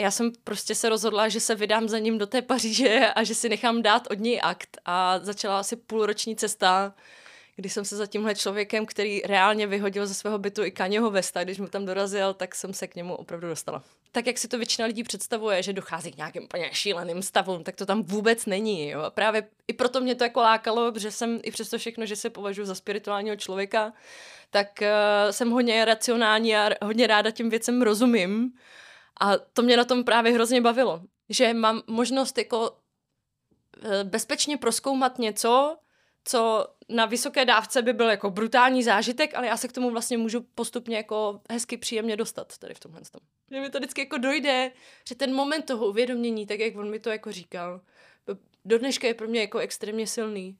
já jsem prostě se rozhodla, že se vydám za ním do té Paříže a že si nechám dát od něj akt a začala asi půlroční cesta, kdy jsem se za tímhle člověkem, který reálně vyhodil ze svého bytu i Kaněho Vesta, když mu tam dorazil, tak jsem se k němu opravdu dostala. Tak jak si to většina lidí představuje, že dochází k nějakým úplně šíleným stavům, tak to tam vůbec není. Jo? A právě i proto mě to jako lákalo, že jsem i přesto všechno, že se považuji za spirituálního člověka, tak uh, jsem hodně racionální a hodně ráda těm věcem rozumím. A to mě na tom právě hrozně bavilo. Že mám možnost jako uh, bezpečně proskoumat něco, co na vysoké dávce by byl jako brutální zážitek, ale já se k tomu vlastně můžu postupně jako hezky příjemně dostat tady v tomhle tom. Že mi to vždycky jako dojde, že ten moment toho uvědomění, tak jak on mi to jako říkal, do dneška je pro mě jako extrémně silný.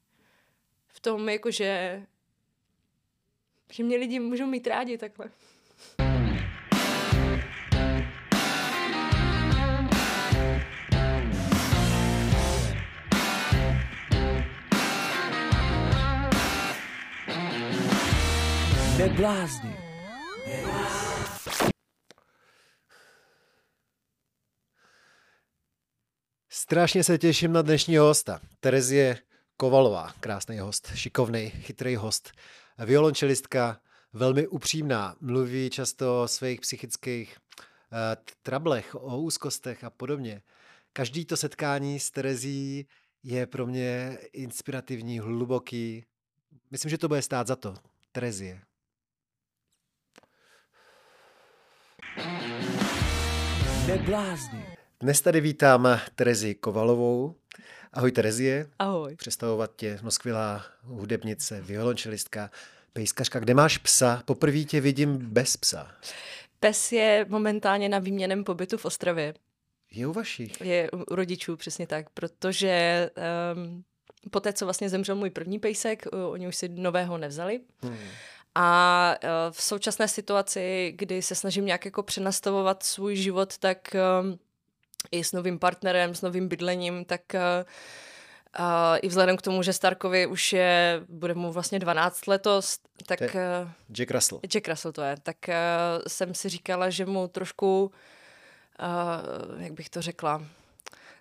V tom jako, že že mě lidi můžou mít rádi takhle. Neblázni. Strašně se těším na dnešního hosta. Terezie Kovalová, krásný host, šikovný, chytrý host, violončelistka, velmi upřímná, mluví často o svých psychických uh, trablech, o úzkostech a podobně. Každý to setkání s Terezí je pro mě inspirativní, hluboký. Myslím, že to bude stát za to. Terezie. Neblázni. Dnes tady vítám Terezi Kovalovou. Ahoj Terezie. Ahoj. Představovat tě, no skvělá hudebnice, violončelistka, pejskařka. Kde máš psa? Poprvé tě vidím bez psa. Pes je momentálně na výměném pobytu v Ostravě. Je u vašich? Je u rodičů, přesně tak, protože um, po té, co vlastně zemřel můj první pejsek, oni už si nového nevzali. Hmm. A uh, v současné situaci, kdy se snažím nějak jako přenastavovat svůj život, tak um, i s novým partnerem, s novým bydlením, tak uh, i vzhledem k tomu, že Starkovi už je, bude mu vlastně 12 letos, tak... Uh, Jack Russell. Jack Russell to je. Tak uh, jsem si říkala, že mu trošku, uh, jak bych to řekla,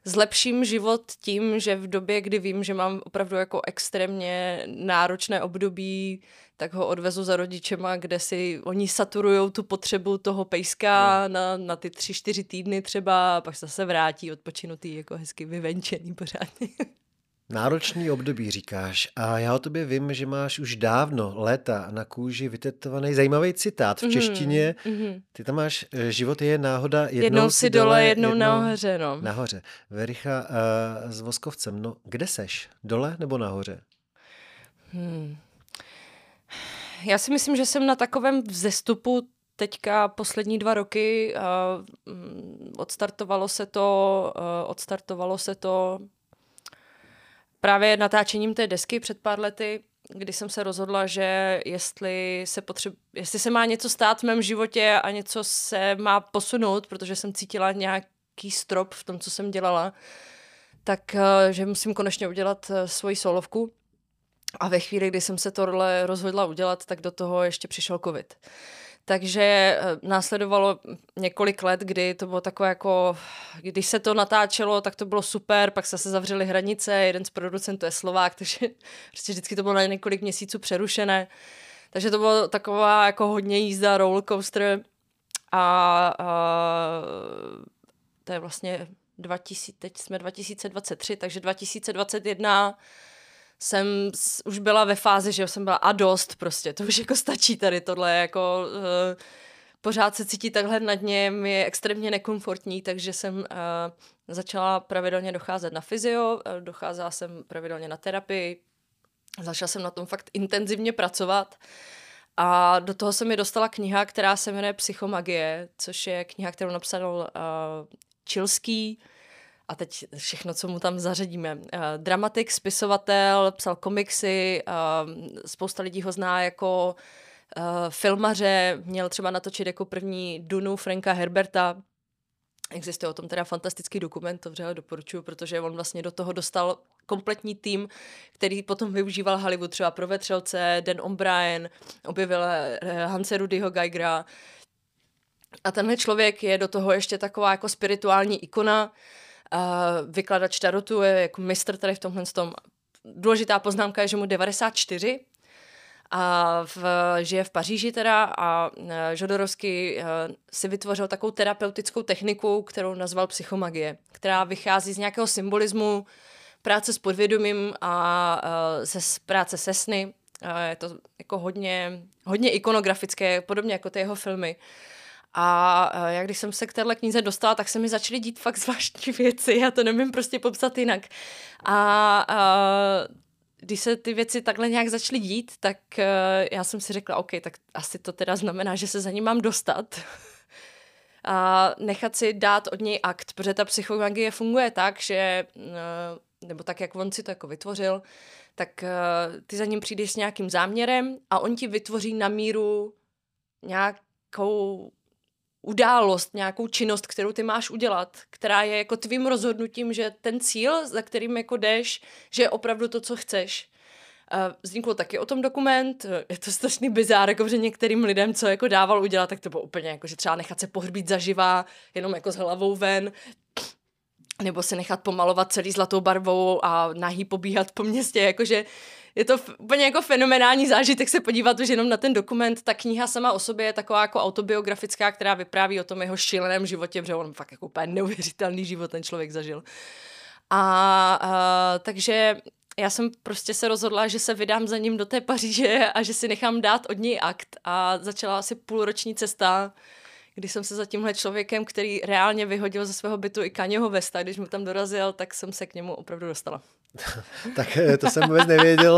zlepším život tím, že v době, kdy vím, že mám opravdu jako extrémně náročné období, tak ho odvezu za rodičema, kde si oni saturujou tu potřebu toho pejska hmm. na, na ty tři, čtyři týdny třeba a pak zase vrátí odpočinutý, jako hezky vyvenčený pořádně. Náročný období říkáš a já o tobě vím, že máš už dávno léta na kůži vytetovaný zajímavý citát v mhm, češtině. Mm-hmm. Ty tam máš, eh, život je náhoda, jednou, jednou si dole, jednou, jednou nahoře. No. Nahoře. Vericha uh, s Voskovcem, no kde seš? Dole nebo nahoře? Hmm. Já si myslím, že jsem na takovém vzestupu teďka poslední dva roky. Uh, odstartovalo se to, uh, odstartovalo se to právě natáčením té desky před pár lety, kdy jsem se rozhodla, že jestli se, potřeb, jestli se má něco stát v mém životě a něco se má posunout, protože jsem cítila nějaký strop v tom, co jsem dělala, tak eh, že musím konečně udělat eh, svoji solovku. A ve chvíli, kdy jsem se tohle rozhodla udělat, tak do toho ještě přišel covid. Takže eh, následovalo několik let, kdy to bylo takové jako, když se to natáčelo, tak to bylo super, pak se zavřely hranice, jeden z producentů je Slovák, takže prostě vždycky to bylo na několik měsíců přerušené. Takže to bylo taková jako hodně jízda, rollercoaster a, a to je vlastně 2000, teď jsme 2023, takže 2021 jsem už byla ve fázi, že jsem byla a dost prostě, to už jako stačí tady tohle, jako uh, pořád se cítí takhle na dně, mi je extrémně nekomfortní, takže jsem uh, začala pravidelně docházet na fyzio, uh, docházela jsem pravidelně na terapii, začala jsem na tom fakt intenzivně pracovat a do toho se mi dostala kniha, která se jmenuje Psychomagie, což je kniha, kterou napsal uh, Čilský, a teď všechno, co mu tam zařadíme. Uh, dramatik, spisovatel, psal komiksy, uh, spousta lidí ho zná jako uh, filmaře, měl třeba natočit jako první Dunu Franka Herberta, Existuje o tom teda fantastický dokument, to vřele doporučuji, protože on vlastně do toho dostal kompletní tým, který potom využíval Hollywood třeba pro Vetřelce, Dan O'Brien, objevil Hanse Rudyho Geigera, A tenhle člověk je do toho ještě taková jako spirituální ikona, uh, vykladač tarotu, je jako mistr tady v tomhle tom. Důležitá poznámka je, že mu 94 a v, žije v Paříži teda a Žodorovský si vytvořil takovou terapeutickou techniku, kterou nazval psychomagie, která vychází z nějakého symbolismu práce s podvědomím a ze práce se sny. Je to jako hodně, hodně ikonografické, podobně jako ty jeho filmy. A jak když jsem se k téhle knize dostala, tak se mi začaly dít fakt zvláštní věci, já to nemím prostě popsat jinak. A, a když se ty věci takhle nějak začaly dít, tak uh, já jsem si řekla, OK, tak asi to teda znamená, že se za ním mám dostat. a nechat si dát od něj akt, protože ta psychologie funguje tak, že, nebo tak, jak on si to jako vytvořil, tak ty za ním přijdeš s nějakým záměrem a on ti vytvoří na míru nějakou událost, nějakou činnost, kterou ty máš udělat, která je jako tvým rozhodnutím, že ten cíl, za kterým jako jdeš, že je opravdu to, co chceš. Uh, vzniklo taky o tom dokument, je to strašný bizár, jako že některým lidem, co jako dával udělat, tak to bylo úplně jako, že třeba nechat se pohřbít zaživá, jenom jako s hlavou ven, nebo se nechat pomalovat celý zlatou barvou a nahý pobíhat po městě, jakože je to úplně jako fenomenální zážitek se podívat už jenom na ten dokument. Ta kniha sama o sobě je taková jako autobiografická, která vypráví o tom jeho šíleném životě, protože on fakt jako úplně neuvěřitelný život ten člověk zažil. A, a takže já jsem prostě se rozhodla, že se vydám za ním do té Paříže a že si nechám dát od něj akt a začala asi půlroční cesta když jsem se za tímhle člověkem, který reálně vyhodil ze svého bytu i Kaněho Vesta, když mu tam dorazil, tak jsem se k němu opravdu dostala. tak eh, to jsem vůbec nevěděl.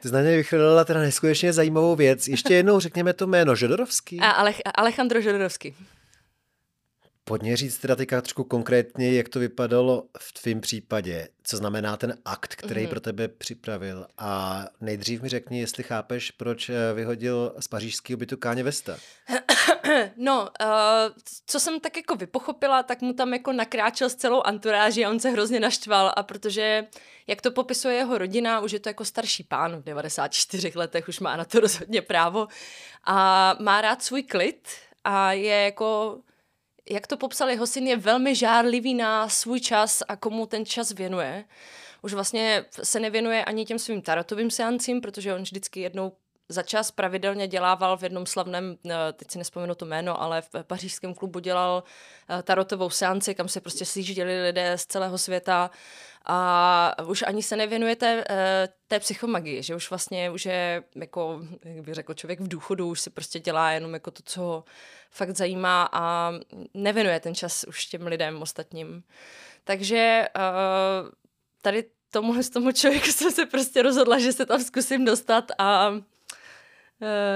Ty na něj vychrlila teda neskutečně zajímavou věc. Ještě jednou řekněme to jméno, Žodorovský? A Alech, Alejandro Žodorovský. Pojďme říct teda teďka trošku konkrétně, jak to vypadalo v tvém případě. Co znamená ten akt, který mm-hmm. pro tebe připravil. A nejdřív mi řekni, jestli chápeš, proč eh, vyhodil z pařížského bytu Káně Vesta. No, uh, co jsem tak jako vypochopila, tak mu tam jako nakráčel s celou anturáží a on se hrozně naštval a protože, jak to popisuje jeho rodina, už je to jako starší pán v 94 letech, už má na to rozhodně právo a má rád svůj klid a je jako jak to popsal jeho syn, je velmi žárlivý na svůj čas a komu ten čas věnuje. Už vlastně se nevěnuje ani těm svým tarotovým seancím, protože on vždycky jednou za čas pravidelně dělával v jednom slavném, eh, teď si nespomenu to jméno, ale v pařížském klubu dělal eh, tarotovou seanci, kam se prostě slížili lidé z celého světa a už ani se nevěnuje té, eh, té psychomagii, že už vlastně už je jako, jak bych řekl, člověk v důchodu, už si prostě dělá jenom jako to, co ho fakt zajímá a nevěnuje ten čas už těm lidem ostatním. Takže tady tomu, z tomu člověku jsem se prostě rozhodla, že se tam zkusím dostat a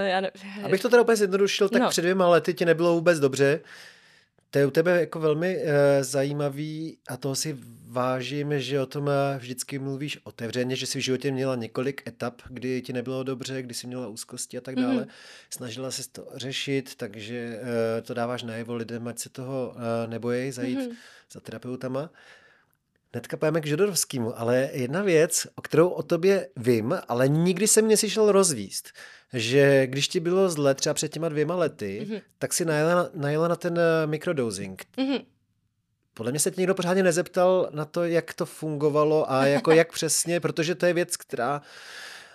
já ne... Abych to teda úplně zjednodušil, tak no. před dvěma lety ti nebylo vůbec dobře. To je u tebe jako velmi uh, zajímavý a toho si vážím, že o tom eh, vždycky mluvíš otevřeně, že jsi v životě měla několik etap, kdy ti nebylo dobře, kdy jsi měla úzkosti a tak dále. Mm-hmm. Snažila se to řešit, takže uh, to dáváš najevo lidem, ať se toho uh, nebojí zajít mm-hmm. za terapeutama. Hnedka pojeme k Žodorovskému, ale jedna věc, o kterou o tobě vím, ale nikdy jsem neslyšel rozvíst, že když ti bylo zle třeba před těma dvěma lety, mm-hmm. tak si najela, najela na ten eh, mikrodosing. Mm-hmm. Podle mě se tě někdo pořádně nezeptal na to, jak to fungovalo a jako jak přesně, protože to je věc, která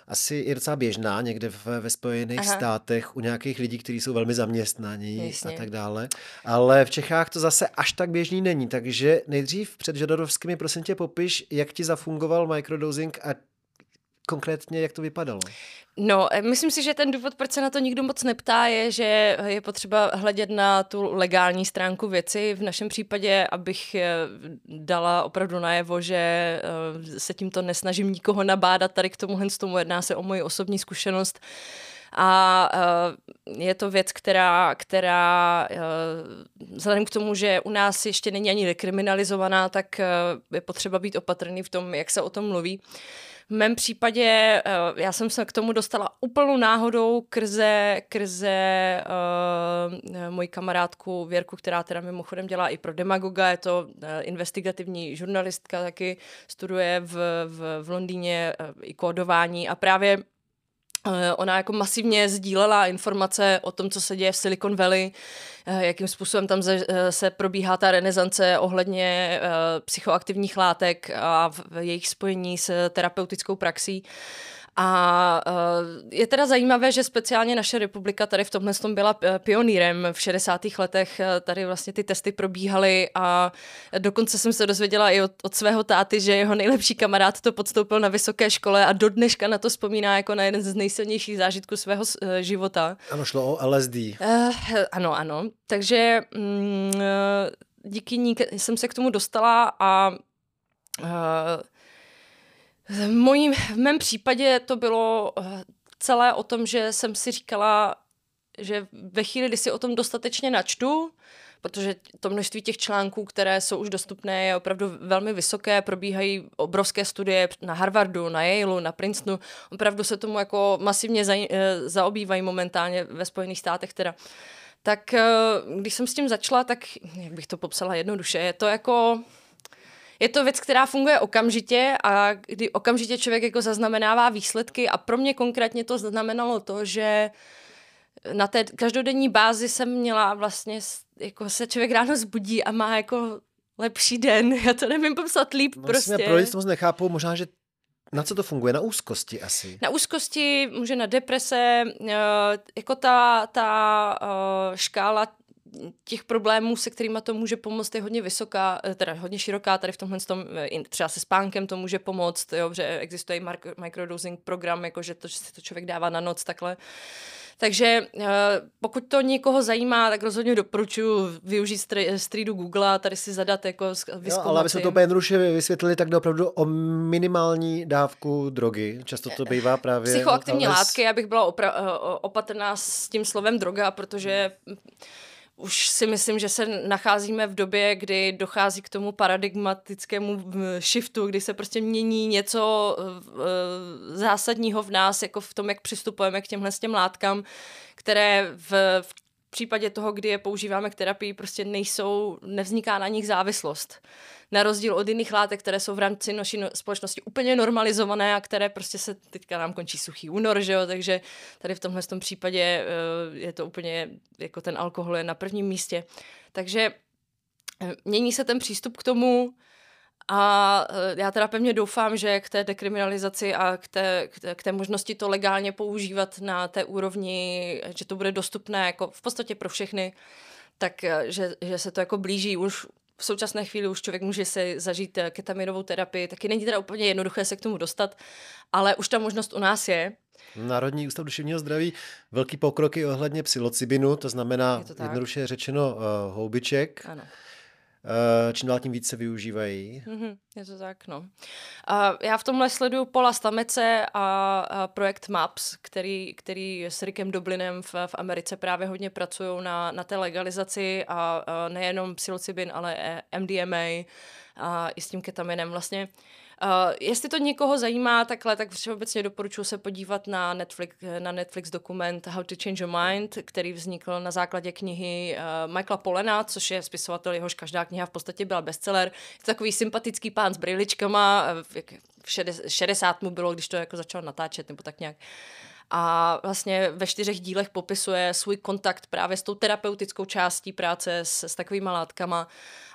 asi je docela běžná někde ve, ve Spojených Aha. státech u nějakých lidí, kteří jsou velmi zaměstnaní Jasně. a tak dále. Ale v Čechách to zase až tak běžný není, takže nejdřív před Žadorovskými prosím tě popiš, jak ti zafungoval microdosing a konkrétně, jak to vypadalo? No, eh, myslím si, že ten důvod, proč se na to nikdo moc neptá, je, že je potřeba hledět na tu legální stránku věci. V našem případě, abych eh, dala opravdu najevo, že eh, se tímto nesnažím nikoho nabádat tady k tomu, z tomu jedná se o moji osobní zkušenost. A je to věc, která, která vzhledem k tomu, že u nás ještě není ani dekriminalizovaná, tak je potřeba být opatrný v tom, jak se o tom mluví. V mém případě eh, já jsem se k tomu dostala úplnou náhodou krze, krze uh, moji kamarádku Věrku, která teda mimochodem dělá i pro Demagoga, je to uh, investigativní žurnalistka, taky studuje v, v, v Londýně i kódování. A právě Eh, ona jako masivně sdílela informace o tom, co se děje v Silicon Valley, eh, jakým způsobem tam eh, se probíhá ta renesance ohledně psychoaktivních látek a v jejich spojení s terapeutickou praxí. A uh, je teda zajímavé, že speciálně naše republika tady v tomhle tom byla eh, pionýrem. V 60. letech eh, tady vlastně ty testy probíhaly a dokonce jsem se dozvěděla i od, od svého táty, že jeho nejlepší kamarád to podstoupil na vysoké škole a do dneška na to vzpomíná jako na jeden z nejsilnějších zážitků svého života. Ano, šlo o LSD. Uh, ano, ano. Takže um, díky ní jsem se k tomu dostala a uh, v, mojím, v mém případě to bylo eh, celé o tom, že jsem si říkala, že ve chvíli, kdy si o tom dostatečně načtu, protože to množství těch článků, které jsou už dostupné, je opravdu velmi vysoké, probíhají obrovské studie na Harvardu, na Yaleu, na Princetonu, opravdu se tomu jako masivně za, eh, zaobývají momentálně ve Spojených státech teda. Tak eh, když jsem s tím začala, tak jak bych to popsala jednoduše, je to jako je to věc, která funguje okamžitě a kdy okamžitě člověk jako zaznamenává výsledky a pro mě konkrétně to znamenalo to, že na té každodenní bázi jsem měla vlastně, jako se člověk ráno zbudí a má jako lepší den. Já to nevím popsat líp vlastně prostě. Pro lidi moc nechápu, možná, že na co to funguje? Na úzkosti asi? Na úzkosti, může na deprese, eh, jako ta, ta eh, škála těch problémů, se kterými to může pomoct, je hodně vysoká, eh, teda hodně široká. Tady v tomhle tom, eh, třeba se spánkem to může pomoct, jo, že existuje i microdosing program, jako že to, že si to člověk dává na noc takhle. Takže eh, pokud to někoho zajímá, tak rozhodně doporučuji využít streetu Google a tady si zadat jako jo, ale aby jsme to úplně jednoduše vysvětlili, tak jde opravdu o minimální dávku drogy. Často to bývá právě... Psychoaktivní ale... látky, abych byla opra- opatrná s tím slovem droga, protože už si myslím, že se nacházíme v době, kdy dochází k tomu paradigmatickému shiftu, kdy se prostě mění něco e, zásadního v nás, jako v tom, jak přistupujeme k těmhle s těm látkám, které v, v případě toho, kdy je používáme k terapii, prostě nejsou, nevzniká na nich závislost na rozdíl od jiných látek, které jsou v rámci naší no- společnosti úplně normalizované a které prostě se teďka nám končí suchý únor, že jo, takže tady v tomhle tom případě eh, je to úplně, jako ten alkohol je na prvním místě. Takže eh, mění se ten přístup k tomu, a eh, já teda pevně doufám, že k té dekriminalizaci a k té, k té, k té možnosti to legálně používat na té úrovni, že to bude dostupné jako v podstatě pro všechny, tak že, že se to jako blíží už v současné chvíli už člověk může si zažít eh, ketaminovou terapii, taky není teda úplně jednoduché se k tomu dostat, ale už ta možnost u nás je. Národní ústav duševního zdraví velký pokroky ohledně psilocybinu, to znamená to jednoduše řečeno uh, houbiček. Ano. Eh, čím dál tím víc se využívají. Mm-hmm, je to tak, no. Uh, já v tomhle sleduju Pola Stamece a, a projekt MAPS, který, který s Rickem Dublinem v, v Americe právě hodně pracují na, na té legalizaci a, a nejenom psilocybin, ale MDMA a i s tím ketaminem. Vlastně uh, Uh, jestli to někoho zajímá takhle, tak všeobecně doporučuji se podívat na Netflix, na Netflix dokument How to Change Your Mind, který vznikl na základě knihy uh, Michaela Polena, což je spisovatel, jehož každá kniha v podstatě byla bestseller. Je takový sympatický pán s brýličkama, v 60 mu bylo, když to jako začal natáčet, nebo tak nějak. A vlastně ve čtyřech dílech popisuje svůj kontakt právě s tou terapeutickou částí práce s, s takovými látkama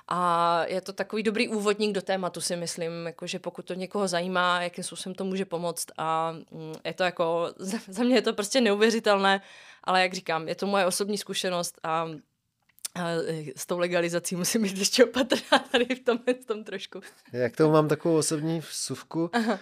a je to takový dobrý úvodník do tématu, si myslím, jako, že pokud to někoho zajímá, jakým způsobem to může pomoct a mm, je to jako, za mě je to prostě neuvěřitelné, ale jak říkám, je to moje osobní zkušenost a a s tou legalizací musím být ještě opatrná tady v tom, v tom trošku. Jak to mám takovou osobní vsuvku? Aha.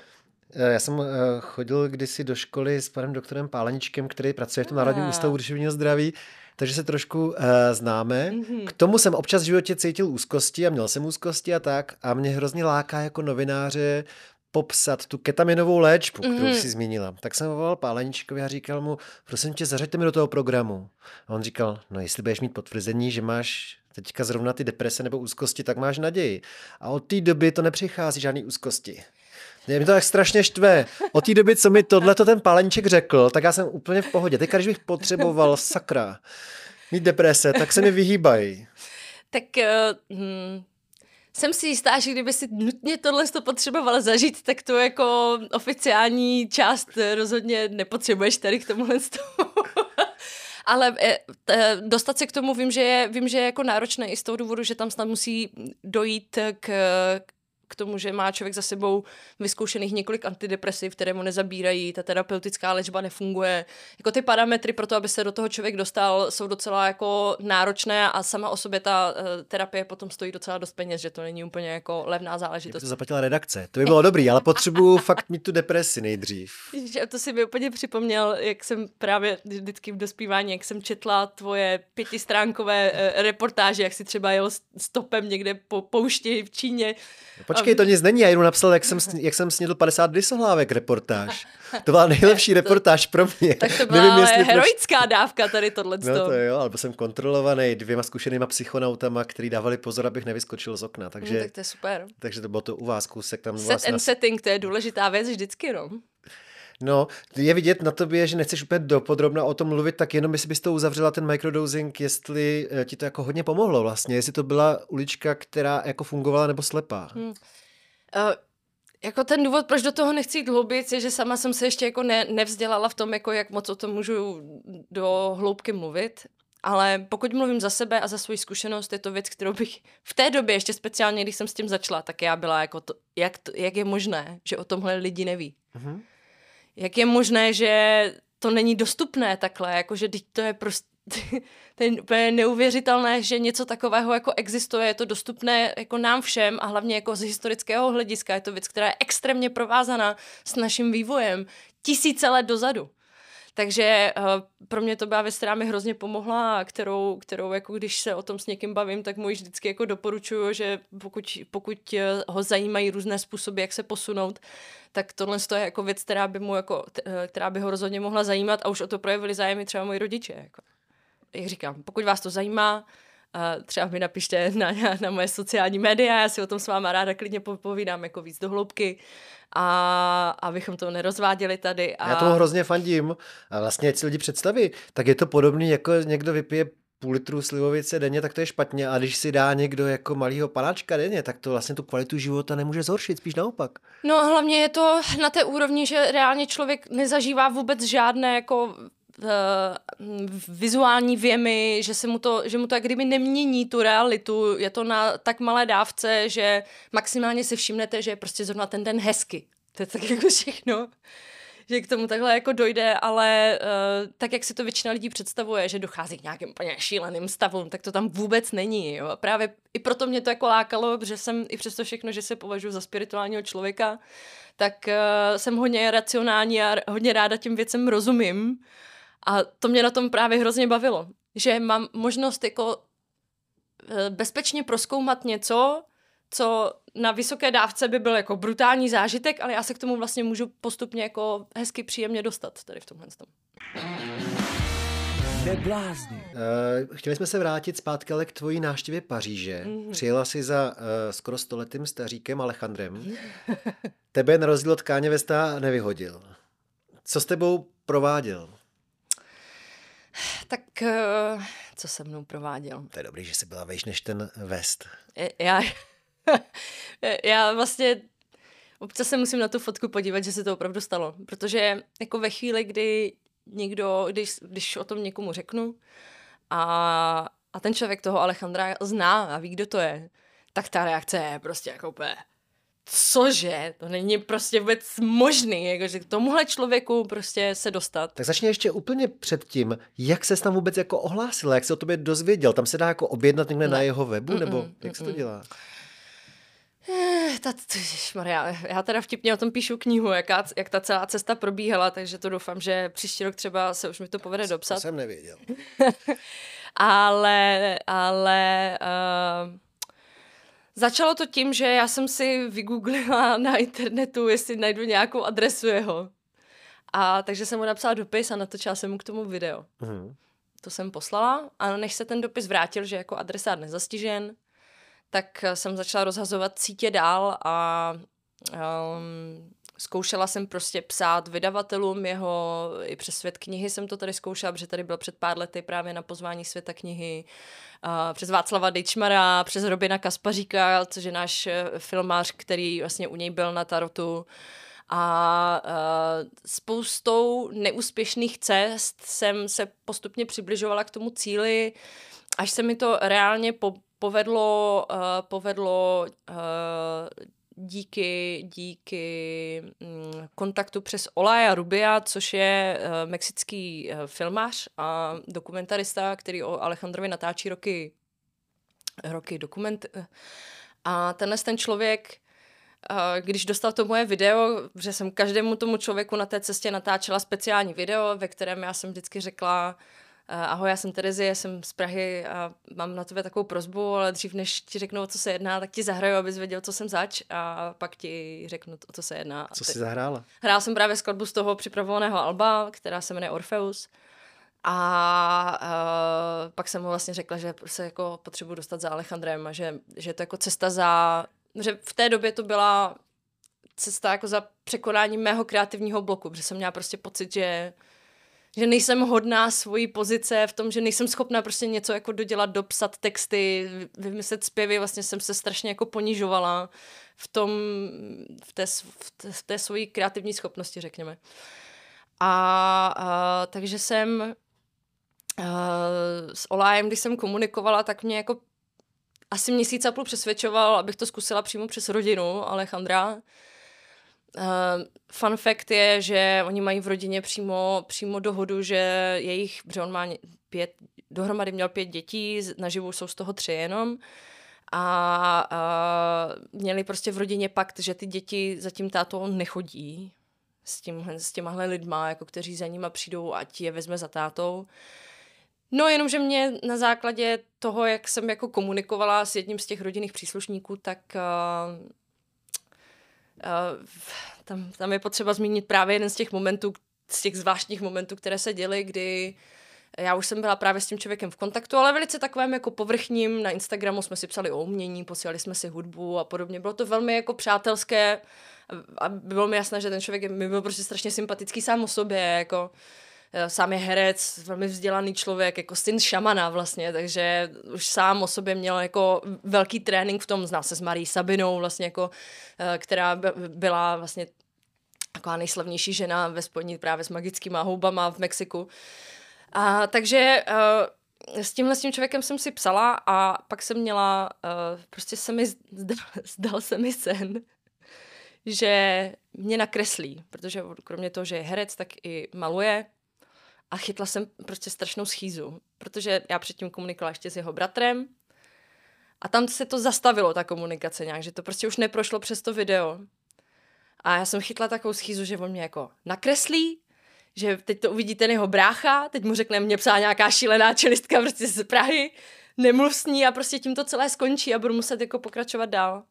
Eh, já jsem eh, chodil kdysi do školy s panem doktorem Páleničkem, který pracuje v tom Národním ústavu duševního zdraví takže se trošku uh, známe. Mm-hmm. K tomu jsem občas v životě cítil úzkosti a měl jsem úzkosti a tak a mě hrozně láká jako novináře popsat tu ketaminovou léčbu, kterou mm-hmm. si zmínila. Tak jsem volal Páleničkovi a říkal mu, prosím tě, zařaďte mi do toho programu. A on říkal, no jestli budeš mít potvrzení, že máš teďka zrovna ty deprese nebo úzkosti, tak máš naději. A od té doby to nepřichází žádný úzkosti. Mě to tak strašně štve. Od té doby, co mi tohle ten pálenček řekl, tak já jsem úplně v pohodě. Teď, když bych potřeboval sakra mít deprese, tak se mi vyhýbají. Tak uh, hm, jsem si jistá, že kdyby si nutně tohle to potřebovala zažít, tak to jako oficiální část rozhodně nepotřebuješ tady k tomuhle tomu. Ale eh, dostat se k tomu vím, že je, vím, že je jako náročné i z toho důvodu, že tam snad musí dojít k, k tomu, že má člověk za sebou vyzkoušených několik antidepresiv, které mu nezabírají, ta terapeutická léčba nefunguje. Jako ty parametry pro to, aby se do toho člověk dostal, jsou docela jako náročné a sama o sobě ta uh, terapie potom stojí docela dost peněz, že to není úplně jako levná záležitost. To zaplatila redakce. To by bylo dobrý, ale potřebuju fakt mít tu depresi nejdřív. Že to si mi úplně připomněl, jak jsem právě vždycky v dospívání, jak jsem četla tvoje pětistránkové uh, reportáže, jak si třeba jel stopem někde po poušti v Číně. Pojď Počkej, to nic není, já jenom napsal, jak jsem, jak jsem snědl 50 dysohlávek reportáž. To byla nejlepší reportáž pro mě. Tak to byla Nevím, heroická proč... dávka tady tohle. No to jo, ale jsem kontrolovaný dvěma zkušenýma psychonautama, který dávali pozor, abych nevyskočil z okna. Takže, no, tak to je super. Takže to bylo to u vás kousek tam. Set and setting, to je důležitá věc vždycky, no. No, je vidět na tobě, že nechceš úplně dopodrobna o tom mluvit, tak jenom jestli bys to uzavřela ten microdosing, jestli eh, ti to jako hodně pomohlo vlastně, jestli to byla ulička, která jako fungovala nebo slepá. Hmm. Uh, jako ten důvod, proč do toho nechci jít hloubit, je, že sama jsem se ještě jako ne, nevzdělala v tom, jako jak moc o tom můžu do hloubky mluvit. Ale pokud mluvím za sebe a za svoji zkušenost, je to věc, kterou bych v té době, ještě speciálně, když jsem s tím začala, tak já byla jako, to, jak, to, jak je možné, že o tomhle lidi neví. Mm-hmm. Jak je možné, že to není dostupné takhle, jakože to je prostě to je úplně neuvěřitelné, že něco takového jako existuje, je to dostupné jako nám všem a hlavně jako z historického hlediska. Je to věc, která je extrémně provázaná s naším vývojem tisíce let dozadu. Takže uh, pro mě to byla věc, která mi hrozně pomohla a kterou, kterou jako když se o tom s někým bavím, tak mu vždycky jako doporučuju, že pokud, pokud eh, ho zajímají různé způsoby, jak se posunout, tak tohle je jako věc, která by, mu jako, eh, která by ho rozhodně mohla zajímat a už o to projevili zájem třeba moji rodiče. Jako jak říkám, pokud vás to zajímá, uh, třeba mi napište na, na moje sociální média, já si o tom s váma ráda klidně povídám jako víc do hloubky a abychom to nerozváděli tady. A... Já tomu hrozně fandím a vlastně, ať si lidi představí, tak je to podobný, jako někdo vypije půl litru slivovice denně, tak to je špatně. A když si dá někdo jako malýho panáčka denně, tak to vlastně tu kvalitu života nemůže zhoršit, spíš naopak. No hlavně je to na té úrovni, že reálně člověk nezažívá vůbec žádné jako vizuální věmy, že, se mu to, že mu to jak kdyby nemění tu realitu, je to na tak malé dávce, že maximálně si všimnete, že je prostě zrovna ten den hezky. To je tak jako všechno že k tomu takhle jako dojde, ale uh, tak, jak si to většina lidí představuje, že dochází k nějakým úplně šíleným stavům, tak to tam vůbec není. Jo? Právě i proto mě to jako lákalo, že jsem i přesto všechno, že se považuji za spirituálního člověka, tak uh, jsem hodně racionální a hodně ráda těm věcem rozumím a to mě na tom právě hrozně bavilo, že mám možnost jako eh, bezpečně proskoumat něco, co na vysoké dávce by byl jako brutální zážitek, ale já se k tomu vlastně můžu postupně jako hezky příjemně dostat tady v tomhle tom. Uh, chtěli jsme se vrátit zpátky ale k tvojí návštěvě Paříže. Mm. Přijela si za uh, skoro stoletým staříkem Alejandrem. Tebe na rozdíl od Káně Vesta nevyhodil. Co s tebou prováděl? Tak eh, co se mnou prováděl? To je dobrý, že jsi byla vejš než ten vest. Já, já vlastně občas se musím na tu fotku podívat, že se to opravdu stalo. Protože jako ve chvíli, kdy někdo, když, když o tom někomu řeknu a, a ten člověk toho Alejandra zná a ví, kdo to je, tak ta reakce je prostě jako úplně cože, to není prostě vůbec možný, jakože k tomuhle člověku prostě se dostat. Tak začni ještě úplně před tím, jak se tam vůbec jako ohlásila, jak se o tobě dozvěděl, tam se dá jako objednat někde ne. na jeho webu, Mm-mm, nebo jak mm-mm. se to dělá? Eh, ta, Maria, já teda vtipně o tom píšu knihu, jaká, jak ta celá cesta probíhala, takže to doufám, že příští rok třeba se už mi to povede dopsat. To jsem nevěděl. ale, ale uh, Začalo to tím, že já jsem si vygooglila na internetu, jestli najdu nějakou adresu jeho. A takže jsem mu napsala dopis a natočila jsem mu k tomu video. Mm. To jsem poslala a než se ten dopis vrátil, že jako adresát nezastižen, tak jsem začala rozhazovat sítě dál a um, Zkoušela jsem prostě psát vydavatelům jeho, i přes svět knihy jsem to tady zkoušela, protože tady byl před pár lety právě na pozvání světa knihy, uh, přes Václava Dejčmara, přes Robina Kaspaříka, což je náš eh, filmář, který vlastně u něj byl na Tarotu. A uh, spoustou neúspěšných cest jsem se postupně přibližovala k tomu cíli, až se mi to reálně po, povedlo, uh, povedlo uh, díky, díky mm, kontaktu přes Olaya Rubia, což je uh, mexický uh, filmář a dokumentarista, který o Alejandrovi natáčí roky, roky dokument. A tenhle ten člověk, když dostal to moje video, že jsem každému tomu člověku na té cestě natáčela speciální video, ve kterém já jsem vždycky řekla, Eh, ahoj, já jsem Terezie, jsem z Prahy a mám na tebe takovou prozbu, ale dřív než ti řeknu, o co se jedná, tak ti zahraju, abys věděl, co jsem zač a pak ti řeknu, o co se jedná. Co jsi zahrála? Hrál jsem právě skladbu z toho připravovaného alba, která se jmenuje Orpheus. A uh, pak jsem mu vlastně řekla, že se jako potřebuji dostat za Alejandrem a že, že je to jako cesta za... Že v té době to byla cesta jako za překonáním mého kreativního bloku, protože jsem měla prostě pocit, že že nejsem hodná svojí pozice v tom, že nejsem schopná prostě něco jako dodělat, dopsat texty, vymyslet zpěvy, vlastně jsem se strašně jako ponižovala v tom, v té, v té, v té svojí kreativní schopnosti, řekněme. A, a takže jsem a, s Olájem, když jsem komunikovala, tak mě jako asi měsíc a půl přesvědčoval, abych to zkusila přímo přes rodinu Alejandra, Uh, fun fact je, že oni mají v rodině přímo, přímo dohodu, že jejich, že on má pět, dohromady měl pět dětí, naživu jsou z toho tři jenom. A uh, měli prostě v rodině pakt, že ty děti za tím nechodí s, tím, s těmahle lidma, jako kteří za nima přijdou a ti je vezme za tátou. No jenomže mě na základě toho, jak jsem jako komunikovala s jedním z těch rodinných příslušníků, tak Uh, tam, tam je potřeba zmínit právě jeden z těch momentů, z těch zvláštních momentů, které se děly, kdy já už jsem byla právě s tím člověkem v kontaktu, ale velice takovém jako povrchním. Na Instagramu jsme si psali o umění, posílali jsme si hudbu a podobně. Bylo to velmi jako přátelské a bylo mi jasné, že ten člověk mi byl prostě strašně sympatický sám o sobě, jako Eh, sám je herec, velmi vzdělaný člověk, jako syn šamana vlastně, takže už sám o sobě měl jako velký trénink v tom, zná se s Marí Sabinou vlastně jako, eh, která byla vlastně taková nejslavnější žena ve spojení právě s magickýma houbama v Mexiku. A, takže uh, s tímhle s tím člověkem jsem si psala a pak jsem měla, prostě se mi zdal, zdal se mi sen, že mě nakreslí, protože kromě toho, že je herec, tak i maluje a chytla jsem prostě strašnou schýzu, protože já předtím komunikovala ještě s jeho bratrem a tam se to zastavilo, ta komunikace nějak, že to prostě už neprošlo přes to video. A já jsem chytla takovou schýzu, že on mě jako nakreslí, že teď to uvidí ten jeho brácha, teď mu řekne, mě psá nějaká šílená čelistka prostě z Prahy, nemluv s ní a prostě tím to celé skončí a budu muset jako pokračovat dál.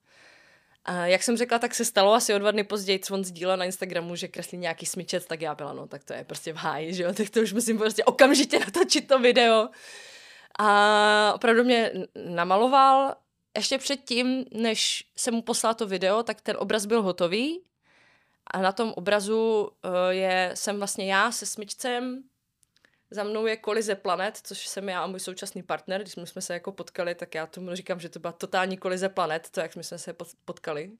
A jak jsem řekla, tak se stalo asi o dva dny později, co on sdílel na Instagramu, že kreslí nějaký smyčec, tak já byla, no tak to je prostě v háji, že jo, tak to už musím prostě okamžitě natočit to video. A opravdu mě namaloval. Ještě předtím, než jsem mu poslala to video, tak ten obraz byl hotový. A na tom obrazu uh, je, jsem vlastně já se smyčcem, za mnou je Kolize Planet, což jsem já a můj současný partner. Když jsme se jako potkali, tak já tomu říkám, že to byla totální Kolize Planet, to jak jsme se potkali.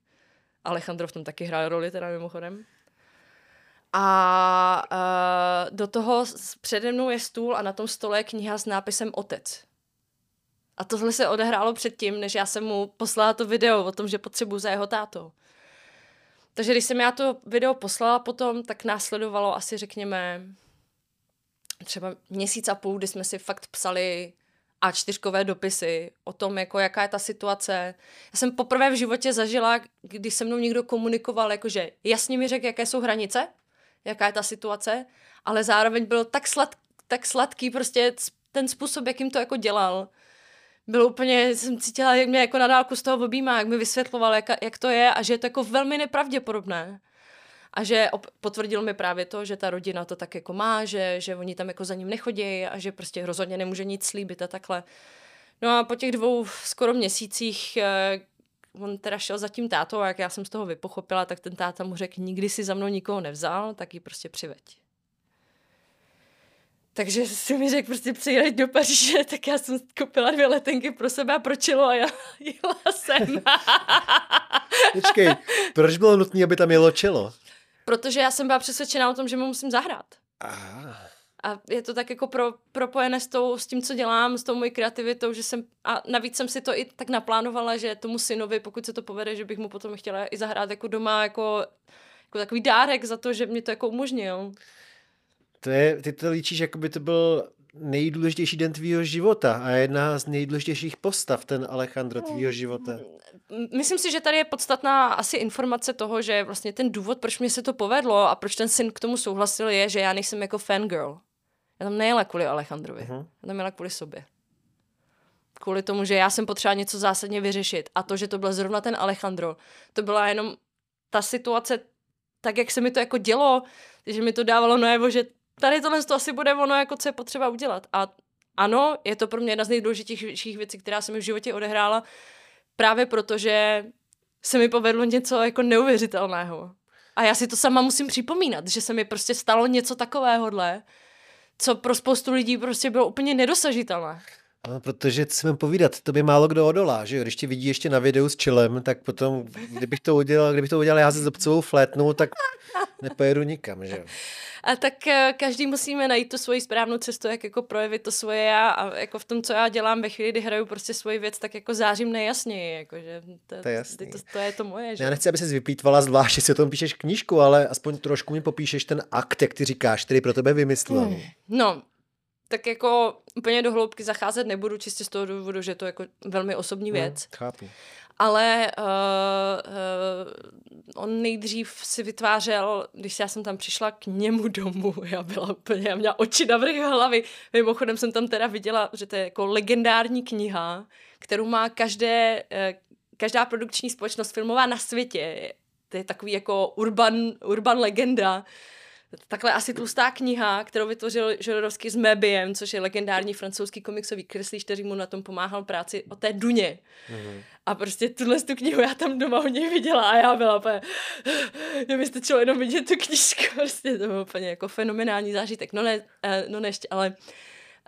Alejandro v tom taky hrál roli, teda mimochodem. A uh, do toho přede mnou je stůl a na tom stole je kniha s nápisem Otec. A tohle se odehrálo předtím, než já jsem mu poslala to video o tom, že potřebuji za jeho tátou. Takže když jsem já to video poslala potom, tak následovalo asi řekněme třeba měsíc a půl, kdy jsme si fakt psali a čtyřkové dopisy o tom, jako jaká je ta situace. Já jsem poprvé v životě zažila, když se mnou někdo komunikoval, jakože jasně mi řekl, jaké jsou hranice, jaká je ta situace, ale zároveň byl tak, slad, tak sladký prostě ten způsob, jakým to jako dělal. Bylo úplně, jsem cítila, jak mě jako nadálku z toho objímá, jak mi vysvětloval, jak, jak to je a že je to jako velmi nepravděpodobné. A že op- potvrdil mi právě to, že ta rodina to tak jako má, že, že oni tam jako za ním nechodí a že prostě rozhodně nemůže nic slíbit a takhle. No a po těch dvou skoro měsících, eh, on teda šel za tím tátou a jak já jsem z toho vypochopila, tak ten táta mu řekl, nikdy si za mnou nikoho nevzal, tak ji prostě přiveď. Takže si mi řekl prostě přijet do Paříže, tak já jsem koupila dvě letenky pro sebe a pro čilo a já jela jsem. Počkej, proč bylo nutné, aby tam jelo čelo? Protože já jsem byla přesvědčená o tom, že mu musím zahrát. Aha. A je to tak jako pro, propojené s, tou, s tím, co dělám, s tou mojí kreativitou, že jsem, a navíc jsem si to i tak naplánovala, že tomu synovi, pokud se to povede, že bych mu potom chtěla i zahrát jako doma, jako, jako takový dárek za to, že mi to jako umožnil. To je, ty to líčíš, jako by to byl nejdůležitější den tvýho života a jedna z nejdůležitějších postav, ten Alejandro tvýho života. Myslím si, že tady je podstatná asi informace toho, že vlastně ten důvod, proč mě se to povedlo a proč ten syn k tomu souhlasil, je, že já nejsem jako fangirl. Já tam nejela kvůli Alejandrovi, uh-huh. já tam jela kvůli sobě. Kvůli tomu, že já jsem potřeba něco zásadně vyřešit. A to, že to byl zrovna ten Alejandro, to byla jenom ta situace, tak jak se mi to jako dělo, že mi to dávalo najevo, že tady tohle to asi bude ono, jako co je potřeba udělat. A ano, je to pro mě jedna z nejdůležitějších věcí, která se mi v životě odehrála, právě protože se mi povedlo něco jako neuvěřitelného. A já si to sama musím připomínat, že se mi prostě stalo něco takovéhohle, co pro spoustu lidí prostě bylo úplně nedosažitelné. No, protože co mám povídat, to by málo kdo odolá, že jo? Když tě vidí ještě na videu s čilem, tak potom, kdybych to udělal, kdybych to udělal já se zobcovou flétnou, tak nepojedu nikam, že jo? A tak eh, každý musíme najít tu svoji správnou cestu, jak jako projevit to svoje já a jako v tom, co já dělám ve chvíli, kdy hraju prostě svoji věc, tak jako zářím nejasněji, jakože to, to, je to, to, je to moje. Že? Já nechci, aby se vyplýtvala zvlášť, že si o tom píšeš knížku, ale aspoň trošku mi popíšeš ten akt, jak ty říkáš, který pro tebe vymyslel. Hmm. No, tak jako úplně do hloubky zacházet nebudu, čistě z toho důvodu, že to je jako velmi osobní hmm, věc. Hmm, chápu. Ale uh, uh, on nejdřív si vytvářel, když já jsem tam přišla k němu domů, já byla úplně, já měla oči na vrch hlavy. Mimochodem jsem tam teda viděla, že to je jako legendární kniha, kterou má každé, uh, každá produkční společnost filmová na světě. To je takový jako urban, urban legenda takhle asi tlustá kniha, kterou vytvořil Žodorovský s Mebiem, což je legendární francouzský komiksový kreslíř, který mu na tom pomáhal práci o té Duně. Mm-hmm. A prostě tuhle tu knihu já tam doma u něj viděla a já byla úplně, mě by stačilo jenom vidět tu knižku, prostě to bylo úplně jako fenomenální zážitek. No ne, eh, no ne ještě, ale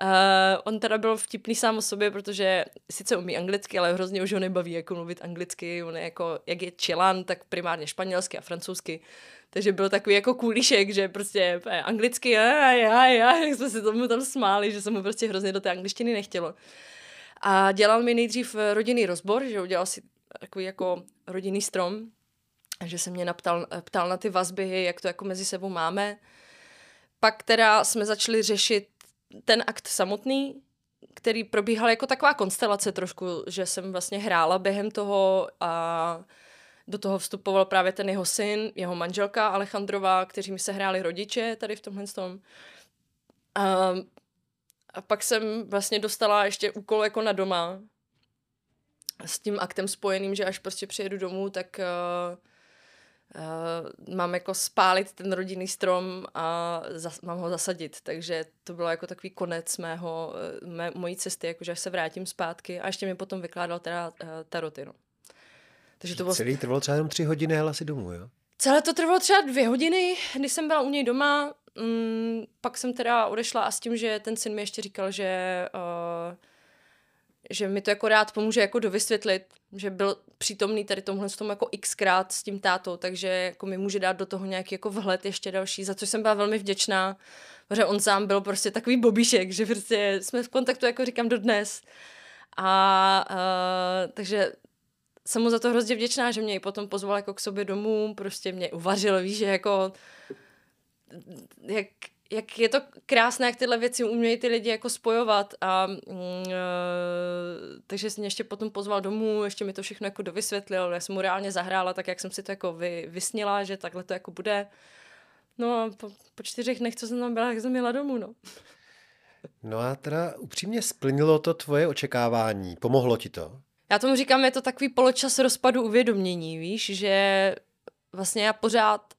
Uh, on teda byl vtipný sám o sobě, protože sice umí anglicky, ale hrozně už ho nebaví jako mluvit anglicky. On je jako, jak je čilan, tak primárně španělsky a francouzsky. Takže byl takový jako kůlišek, že prostě anglicky, a já, já, jak jsme se tomu tam smáli, že se mu prostě hrozně do té angličtiny nechtělo. A dělal mi nejdřív rodinný rozbor, že udělal si takový jako rodinný strom, že se mě naptal, ptal na ty vazby, jak to jako mezi sebou máme. Pak teda jsme začali řešit ten akt samotný, který probíhal jako taková konstelace trošku, že jsem vlastně hrála během toho a do toho vstupoval právě ten jeho syn, jeho manželka Alejandrová, kteří mi se hráli rodiče tady v tomhle tom. A, a pak jsem vlastně dostala ještě úkol jako na doma s tím aktem spojeným, že až prostě přijedu domů, tak uh, uh, mám jako spálit ten rodinný strom a zas, mám ho zasadit. Takže to bylo jako takový konec mého, mé, mojí cesty, jakože až se vrátím zpátky a ještě mi potom vykládal teda uh, taroty. No. Takže to bylo... Celý trvalo třeba jenom tři hodiny, ale asi domů, jo? Celé to trvalo třeba dvě hodiny, když jsem byla u něj doma. Mm, pak jsem teda odešla a s tím, že ten syn mi ještě říkal, že, uh, že mi to jako rád pomůže jako dovysvětlit, že byl přítomný tady tomhle s tomu jako xkrát s tím tátou, takže jako mi může dát do toho nějaký jako vhled ještě další, za což jsem byla velmi vděčná, protože on sám byl prostě takový bobíšek, že prostě jsme v kontaktu, jako říkám, dodnes. A uh, takže jsem mu za to hrozně vděčná, že mě i potom pozval jako k sobě domů, prostě mě uvařil, víš, že jako jak, jak je to krásné, jak tyhle věci umějí ty lidi jako spojovat a mm, e, takže jsem mě ještě potom pozval domů, ještě mi to všechno jako dovysvětlil, já jsem mu reálně zahrála tak, jak jsem si to jako vy, vysnila, že takhle to jako bude. No a po, po čtyřech dnech, co jsem tam byla, tak jsem jela domů, no. No a teda upřímně splnilo to tvoje očekávání? Pomohlo ti to? Já tomu říkám, je to takový poločas rozpadu uvědomění, víš, že vlastně já pořád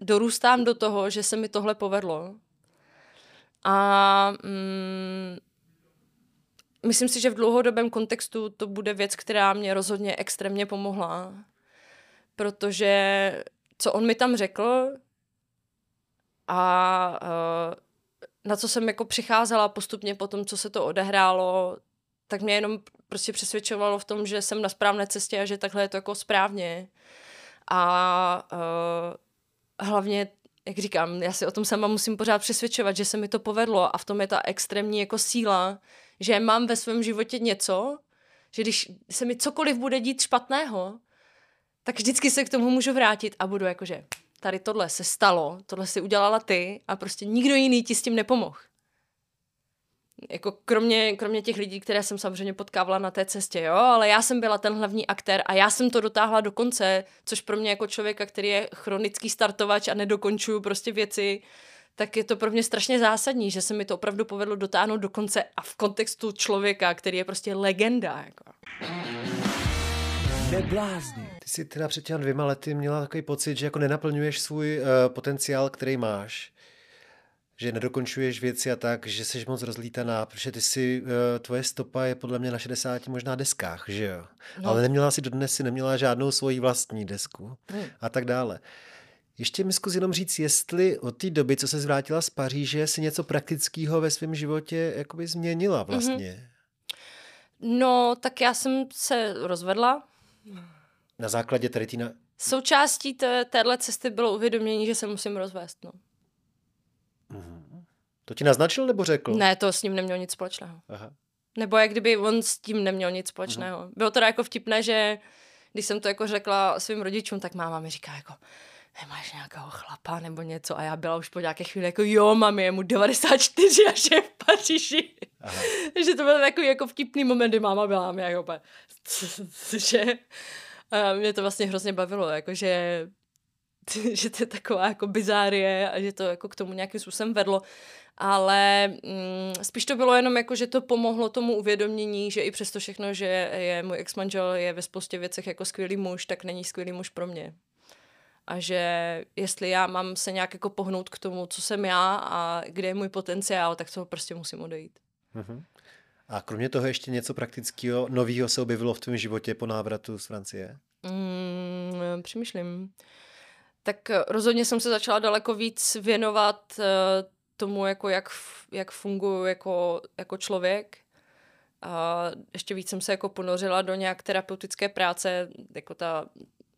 dorůstám do toho, že se mi tohle povedlo. A mm, myslím si, že v dlouhodobém kontextu to bude věc, která mě rozhodně extrémně pomohla. Protože co on mi tam řekl a uh, na co jsem jako přicházela postupně po tom, co se to odehrálo, tak mě jenom prostě přesvědčovalo v tom, že jsem na správné cestě a že takhle je to jako správně. A uh, hlavně, jak říkám, já si o tom sama musím pořád přesvědčovat, že se mi to povedlo a v tom je ta extrémní jako síla, že mám ve svém životě něco, že když se mi cokoliv bude dít špatného, tak vždycky se k tomu můžu vrátit a budu jakože tady tohle se stalo, tohle si udělala ty a prostě nikdo jiný ti s tím nepomohl. Jako kromě, kromě těch lidí, které jsem samozřejmě potkávala na té cestě, jo, ale já jsem byla ten hlavní aktér a já jsem to dotáhla do konce, což pro mě jako člověka, který je chronický startovač a nedokončuju prostě věci, tak je to pro mě strašně zásadní, že se mi to opravdu povedlo dotáhnout do konce a v kontextu člověka, který je prostě legenda. Jako. Ty jsi teda před těmi dvěma lety měla takový pocit, že jako nenaplňuješ svůj uh, potenciál, který máš že nedokončuješ věci a tak, že jsi moc rozlítaná, protože ty si, uh, tvoje stopa je podle mě na 60 možná deskách, že jo? No. Ale neměla si dodnes si neměla žádnou svoji vlastní desku hmm. a tak dále. Ještě mi zkus jenom říct, jestli od té doby, co se zvrátila z Paříže, si něco praktického ve svém životě jakoby změnila vlastně. Mm-hmm. No, tak já jsem se rozvedla. Na základě tady tý na... Součástí té, téhle cesty bylo uvědomění, že se musím rozvést, no. To ti naznačil nebo řekl? Ne, to s ním nemělo nic společného. Aha. Nebo jak kdyby on s tím neměl nic společného. Mm-hmm. Bylo teda jako vtipné, že když jsem to jako řekla svým rodičům, tak máma mi říká jako, nemáš nějakého chlapa nebo něco a já byla už po nějaké chvíli jako jo, mami, je mu 94 a je v Paříži. Takže to byl takový jako vtipný moment, kdy máma byla mě jako že a mě to vlastně hrozně bavilo, jakože že to je taková jako bizárie a že to jako k tomu nějakým způsobem vedlo. Ale mm, spíš to bylo jenom jako, že to pomohlo tomu uvědomění, že i přesto všechno, že je můj ex-manžel je ve spoustě věcech jako skvělý muž, tak není skvělý muž pro mě a že jestli já mám se nějak jako pohnout k tomu, co jsem já a kde je můj potenciál, tak toho prostě musím odejít. Uh-huh. A kromě toho ještě něco praktického, nového se objevilo v tvém životě po návratu z Francie? Mm, přemýšlím. Tak eh, rozhodně jsem se začala daleko víc věnovat uh, tomu, jako jak, jak funguji jako, jako člověk. A ještě víc jsem se jako ponořila do nějak terapeutické práce, jako ta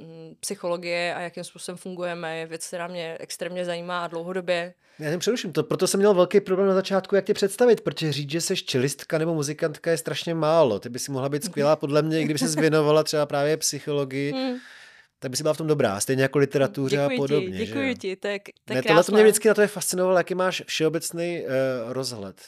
Mm, psychologie a jakým způsobem fungujeme je věc, která mě extrémně zajímá a dlouhodobě. Já nevím, přeruším to, proto jsem měl velký problém na začátku, jak tě představit, protože říct, že jsi čelistka nebo muzikantka je strašně málo. Ty by si mohla být skvělá podle mě, kdyby se zvěnovala třeba právě psychologii. Tak by si byla v tom dobrá, stejně jako literatuře děkuji a podobně. Ti, děkuji ti, tak, tak ne, tohle to mě vždycky na to je fascinovalo, jaký máš všeobecný uh, rozhled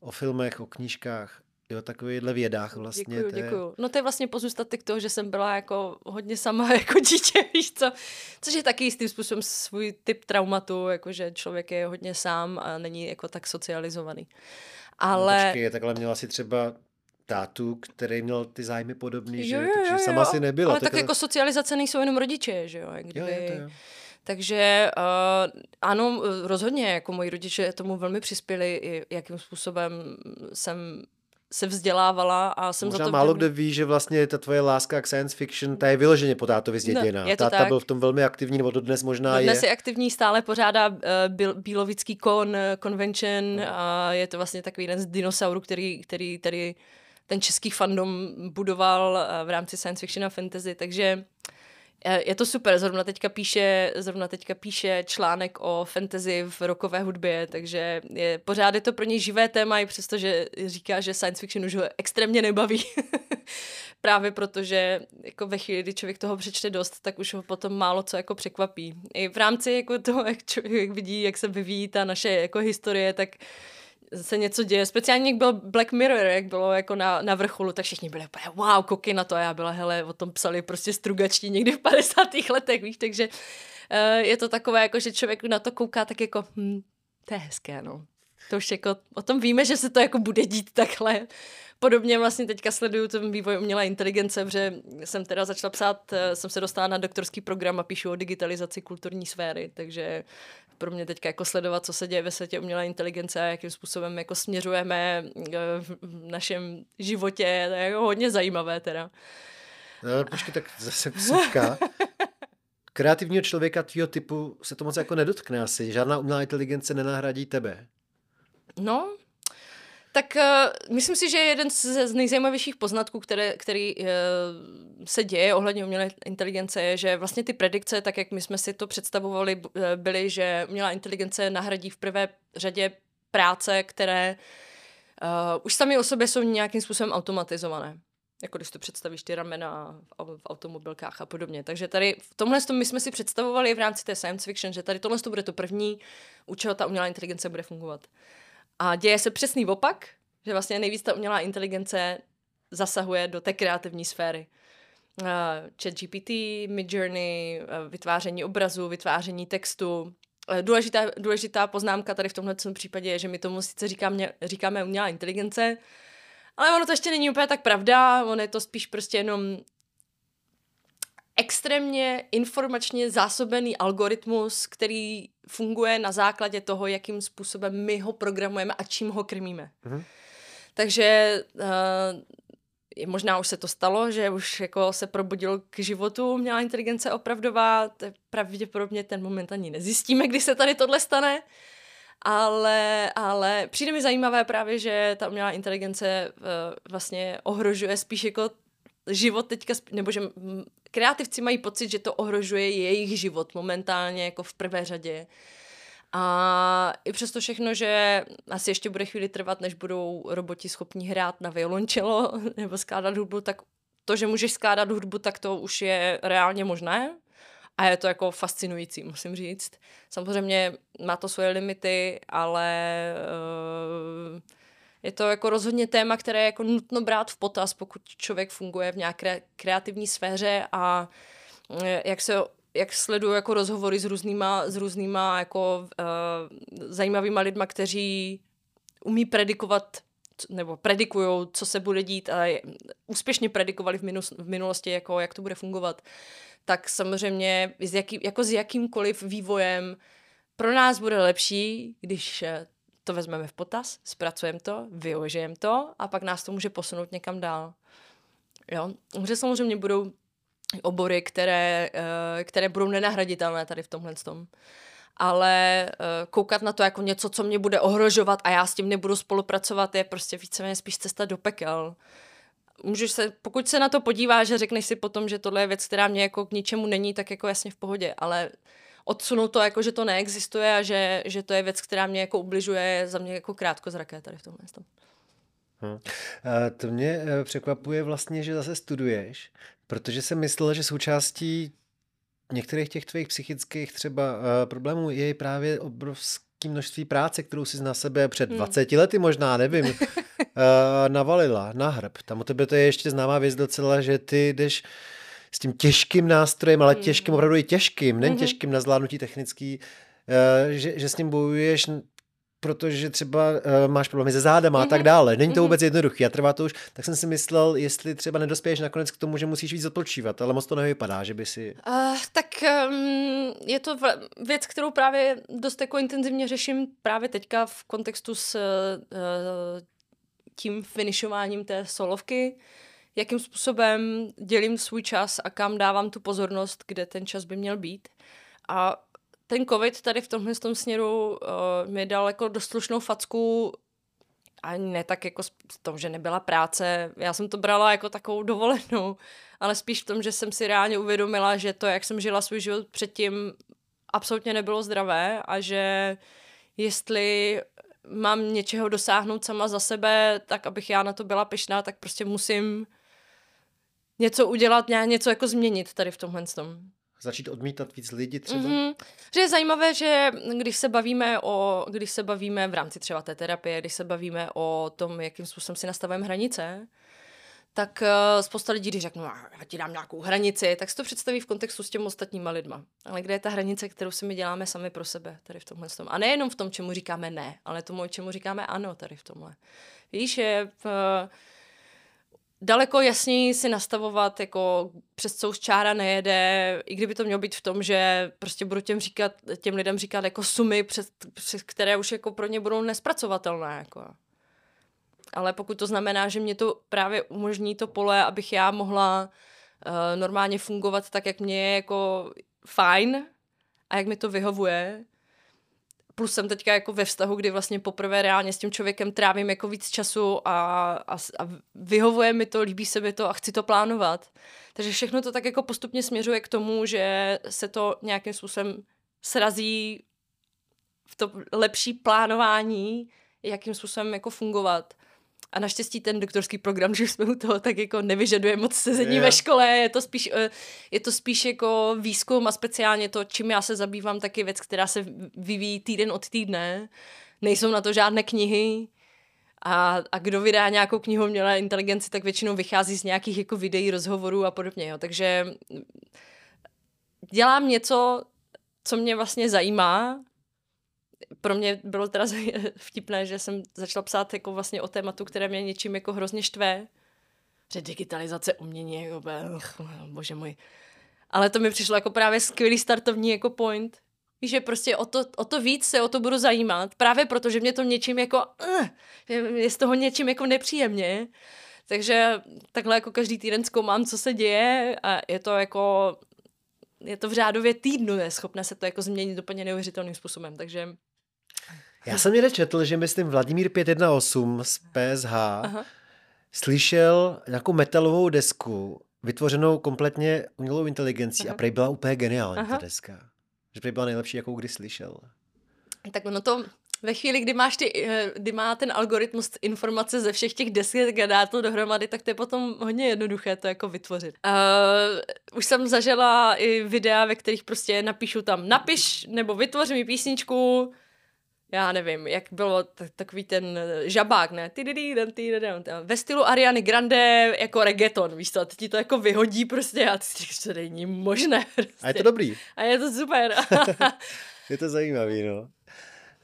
o filmech, o knížkách. Jo, takovýhle vědách vlastně. Děkuju, je... děkuju. No to je vlastně pozůstatek toho, že jsem byla jako hodně sama jako dítě, víš co. Což je taky jistým způsobem svůj typ traumatu, jako že člověk je hodně sám a není jako tak socializovaný. Ale... No, počkej, takhle měla si třeba tátu, který měl ty zájmy podobný, že? Jo, jo, takže jo, sama si nebyla. Ale tak, tak jako socializace nejsou jenom rodiče, že jo? Jak kdyby... jo, je to jo. Takže uh, ano, rozhodně, jako moji rodiče tomu velmi přispěli, i jakým způsobem jsem se vzdělávala a jsem Možná za to... málo kdo ví, že vlastně ta tvoje láska k science fiction, ta je vyloženě po tátovi zděděná. No, Táta tak. byl v tom velmi aktivní, nebo dodnes možná dodnes je. Dnes je aktivní, stále pořádá uh, Bílovický kon, uh, convention no. a je to vlastně takový jeden z dinosaurů, který, který tady ten český fandom budoval uh, v rámci science fiction a fantasy, takže je to super, zrovna teďka píše, zrovna teďka píše článek o fantasy v rokové hudbě, takže je, pořád je to pro něj živé téma, i přestože říká, že science fiction už ho extrémně nebaví. Právě protože jako ve chvíli, kdy člověk toho přečte dost, tak už ho potom málo co jako překvapí. I v rámci jako toho, jak člověk vidí, jak se vyvíjí ta naše jako historie, tak se něco děje. Speciálně jak byl Black Mirror, jak bylo jako na, na vrcholu, tak všichni byli úplně wow, koky na to a já byla, hele, o tom psali prostě strugačtí někdy v 50. letech, víš, takže uh, je to takové, jako že člověk na to kouká tak jako, hm, to je hezké, no. To už jako, o tom víme, že se to jako bude dít takhle. Podobně vlastně teďka sleduju ten vývoj umělé inteligence, protože jsem teda začala psát, eh, jsem se dostala na doktorský program a píšu o digitalizaci kulturní sféry, takže pro mě teďka jako sledovat, co se děje ve světě umělé inteligence a jakým způsobem jako směřujeme eh, v našem životě. To je jako hodně zajímavé teda. No, počkej, tak zase vsuvka. Kreativního člověka tvýho typu se to moc jako nedotkne asi. Žádná umělá inteligence nenahradí tebe. No, tak uh, myslím si, že jeden z, z nejzajímavějších poznatků, které, který uh, se děje ohledně umělé inteligence, je, že vlastně ty predikce, tak jak my jsme si to představovali, byly, že umělá inteligence nahradí v prvé řadě práce, které uh, už sami o sobě jsou nějakým způsobem automatizované. Jako když to představíš ty ramena v, automobilkách a podobně. Takže tady v tomhle my jsme si představovali v rámci té science fiction, že tady tohle bude to první, u čeho ta umělá inteligence bude fungovat. A děje se přesný opak, že vlastně nejvíc ta umělá inteligence zasahuje do té kreativní sféry. Uh, chat GPT, Midjourney, uh, vytváření obrazu, vytváření textu. Uh, důležitá, důležitá poznámka tady v tomhle případě je, že my tomu sice říkáme, říkáme umělá inteligence, ale ono to ještě není úplně tak pravda, ono je to spíš prostě jenom extrémně informačně zásobený algoritmus, který funguje na základě toho, jakým způsobem my ho programujeme a čím ho krmíme. Mm-hmm. Takže uh, možná už se to stalo, že už jako se probudil k životu umělá inteligence opravdová, to pravděpodobně ten moment ani nezjistíme, kdy se tady tohle stane, ale, ale přijde mi zajímavé právě, že ta umělá inteligence uh, vlastně ohrožuje spíš jako život teďka, nebo že kreativci mají pocit, že to ohrožuje jejich život momentálně jako v prvé řadě. A i přesto všechno, že asi ještě bude chvíli trvat, než budou roboti schopni hrát na violončelo nebo skládat hudbu, tak to, že můžeš skládat hudbu, tak to už je reálně možné. A je to jako fascinující, musím říct. Samozřejmě má to svoje limity, ale uh, je to jako rozhodně téma, které je jako nutno brát v potaz, pokud člověk funguje v nějaké kreativní sféře a eh, jak se jak sleduju jako rozhovory s různýma, s různýma jako uh, zajímavýma lidma, kteří umí predikovat nebo predikují, co se bude dít a úspěšně predikovali v, minus, v minulosti, jako jak to bude fungovat, tak samozřejmě s jaký, jako s jakýmkoliv vývojem pro nás bude lepší, když eh, to vezmeme v potaz, zpracujeme to, využijeme to a pak nás to může posunout někam dál. Jo? Že samozřejmě budou obory, které, eh, které budou nenahraditelné tady v tomhle tom. Ale eh, koukat na to jako něco, co mě bude ohrožovat a já s tím nebudu spolupracovat, je prostě víceméně spíš cesta do pekel. Můžeš se, pokud se na to podíváš a řekneš si potom, že tohle je věc, která mě jako k ničemu není, tak jako jasně v pohodě, ale odsunout to jako, že to neexistuje a že, že to je věc, která mě jako ubližuje, je za mě jako krátko zraké tady v tomhle. Hmm. A to mě eh, překvapuje vlastně, že zase studuješ, protože jsem myslel, že součástí některých těch tvých psychických třeba uh, problémů je právě obrovské množství práce, kterou jsi na sebe před 20 hmm. lety možná, nevím, uh, navalila na hrb. Tam u tebe to je ještě známá věc docela, že ty jdeš s tím těžkým nástrojem, ale hmm. těžkým, opravdu i těžkým, nen hmm. těžkým na zvládnutí technický, uh, že, že s ním bojuješ protože třeba uh, máš problémy se zádama mm-hmm. a tak mhm. dále. Není to mm-hmm. vůbec jednoduché a trvá to už, tak jsem si myslel, jestli třeba nedospěješ nakonec k tomu, že musíš víc odpočívat, ale moc to nevypadá, že by si... Uh, tak um, je to věc, kterou právě dost jako intenzivně řeším právě teďka v kontextu s uh, tím finišováním té solovky, jakým způsobem dělím svůj čas a kam dávám tu pozornost, kde ten čas by měl být. A ten covid tady v tomhle tom směru uh, mi dal jako dost slušnou facku ani ne tak jako v tom, že nebyla práce. Já jsem to brala jako takovou dovolenou, ale spíš v tom, že jsem si reálně uvědomila, že to, jak jsem žila svůj život předtím, absolutně nebylo zdravé a že jestli mám něčeho dosáhnout sama za sebe, tak abych já na to byla pyšná, tak prostě musím něco udělat, něco jako změnit tady v tomhle tom začít odmítat víc lidi třeba? Mm-hmm. Že je zajímavé, že když se bavíme o, když se bavíme v rámci třeba té terapie, když se bavíme o tom, jakým způsobem si nastavujeme hranice, tak uh, spousta lidí, když řeknu, já ti dám nějakou hranici, tak si to představí v kontextu s těmi ostatníma lidma. Ale kde je ta hranice, kterou si my děláme sami pro sebe, tady v tomhle tom. A nejenom v tom, čemu říkáme ne, ale tomu, čemu říkáme ano, tady v tomhle. Víš, je, uh, daleko jasněji si nastavovat, jako přes co už čára nejede, i kdyby to mělo být v tom, že prostě budu těm, říkat, těm lidem říkat jako sumy, přes, přes které už jako pro ně budou nespracovatelné. Jako. Ale pokud to znamená, že mě to právě umožní to pole, abych já mohla uh, normálně fungovat tak, jak mě je jako fajn a jak mi to vyhovuje, plus jsem teďka jako ve vztahu, kdy vlastně poprvé reálně s tím člověkem trávím jako víc času a, a, a vyhovuje mi to, líbí se mi to a chci to plánovat. Takže všechno to tak jako postupně směřuje k tomu, že se to nějakým způsobem srazí v to lepší plánování, jakým způsobem jako fungovat. A naštěstí ten doktorský program, že jsme u toho, tak jako nevyžaduje moc sezení yeah. ve škole, je to, spíš, eh, je to spíš jako výzkum a speciálně to, čím já se zabývám, taky věc, která se vyvíjí týden od týdne. Nejsou na to žádné knihy, a, a kdo vydá nějakou knihu měla inteligenci, tak většinou vychází z nějakých jako videí, rozhovorů a podobně. Jo. Takže dělám něco, co mě vlastně zajímá pro mě bylo teda vtipné, že jsem začala psát jako vlastně o tématu, které mě něčím jako hrozně štve. Že digitalizace umění, jako, bože můj. Ale to mi přišlo jako právě skvělý startovní jako point. Víš, že prostě o to, o to víc se o to budu zajímat, právě proto, že mě to něčím jako, uh, je z toho něčím jako nepříjemně. Takže takhle jako každý týden zkoumám, co se děje a je to jako, je to v řádově týdnu, je schopné se to jako změnit úplně neuvěřitelným způsobem, takže já jsem někde četl, že myslím Vladimír 518 z PSH Aha. slyšel nějakou metalovou desku vytvořenou kompletně umělou inteligencí Aha. a prej byla úplně geniální Aha. ta deska. Že prej byla nejlepší, jakou kdy slyšel. Tak ono to ve chvíli, kdy máš ty, eh, kdy má ten algoritmus informace ze všech těch desek a dá to dohromady, tak to je potom hodně jednoduché to jako vytvořit. Uh, už jsem zažila i videa, ve kterých prostě napíšu tam napiš nebo vytvoř mi písničku, já nevím, jak bylo t- takový ten žabák, ne? Ve stylu Ariany Grande jako reggaeton, víš co? A ti to jako vyhodí prostě a ty si to není možné. Prostě. A je to dobrý. A je to super. je to zajímavý, no.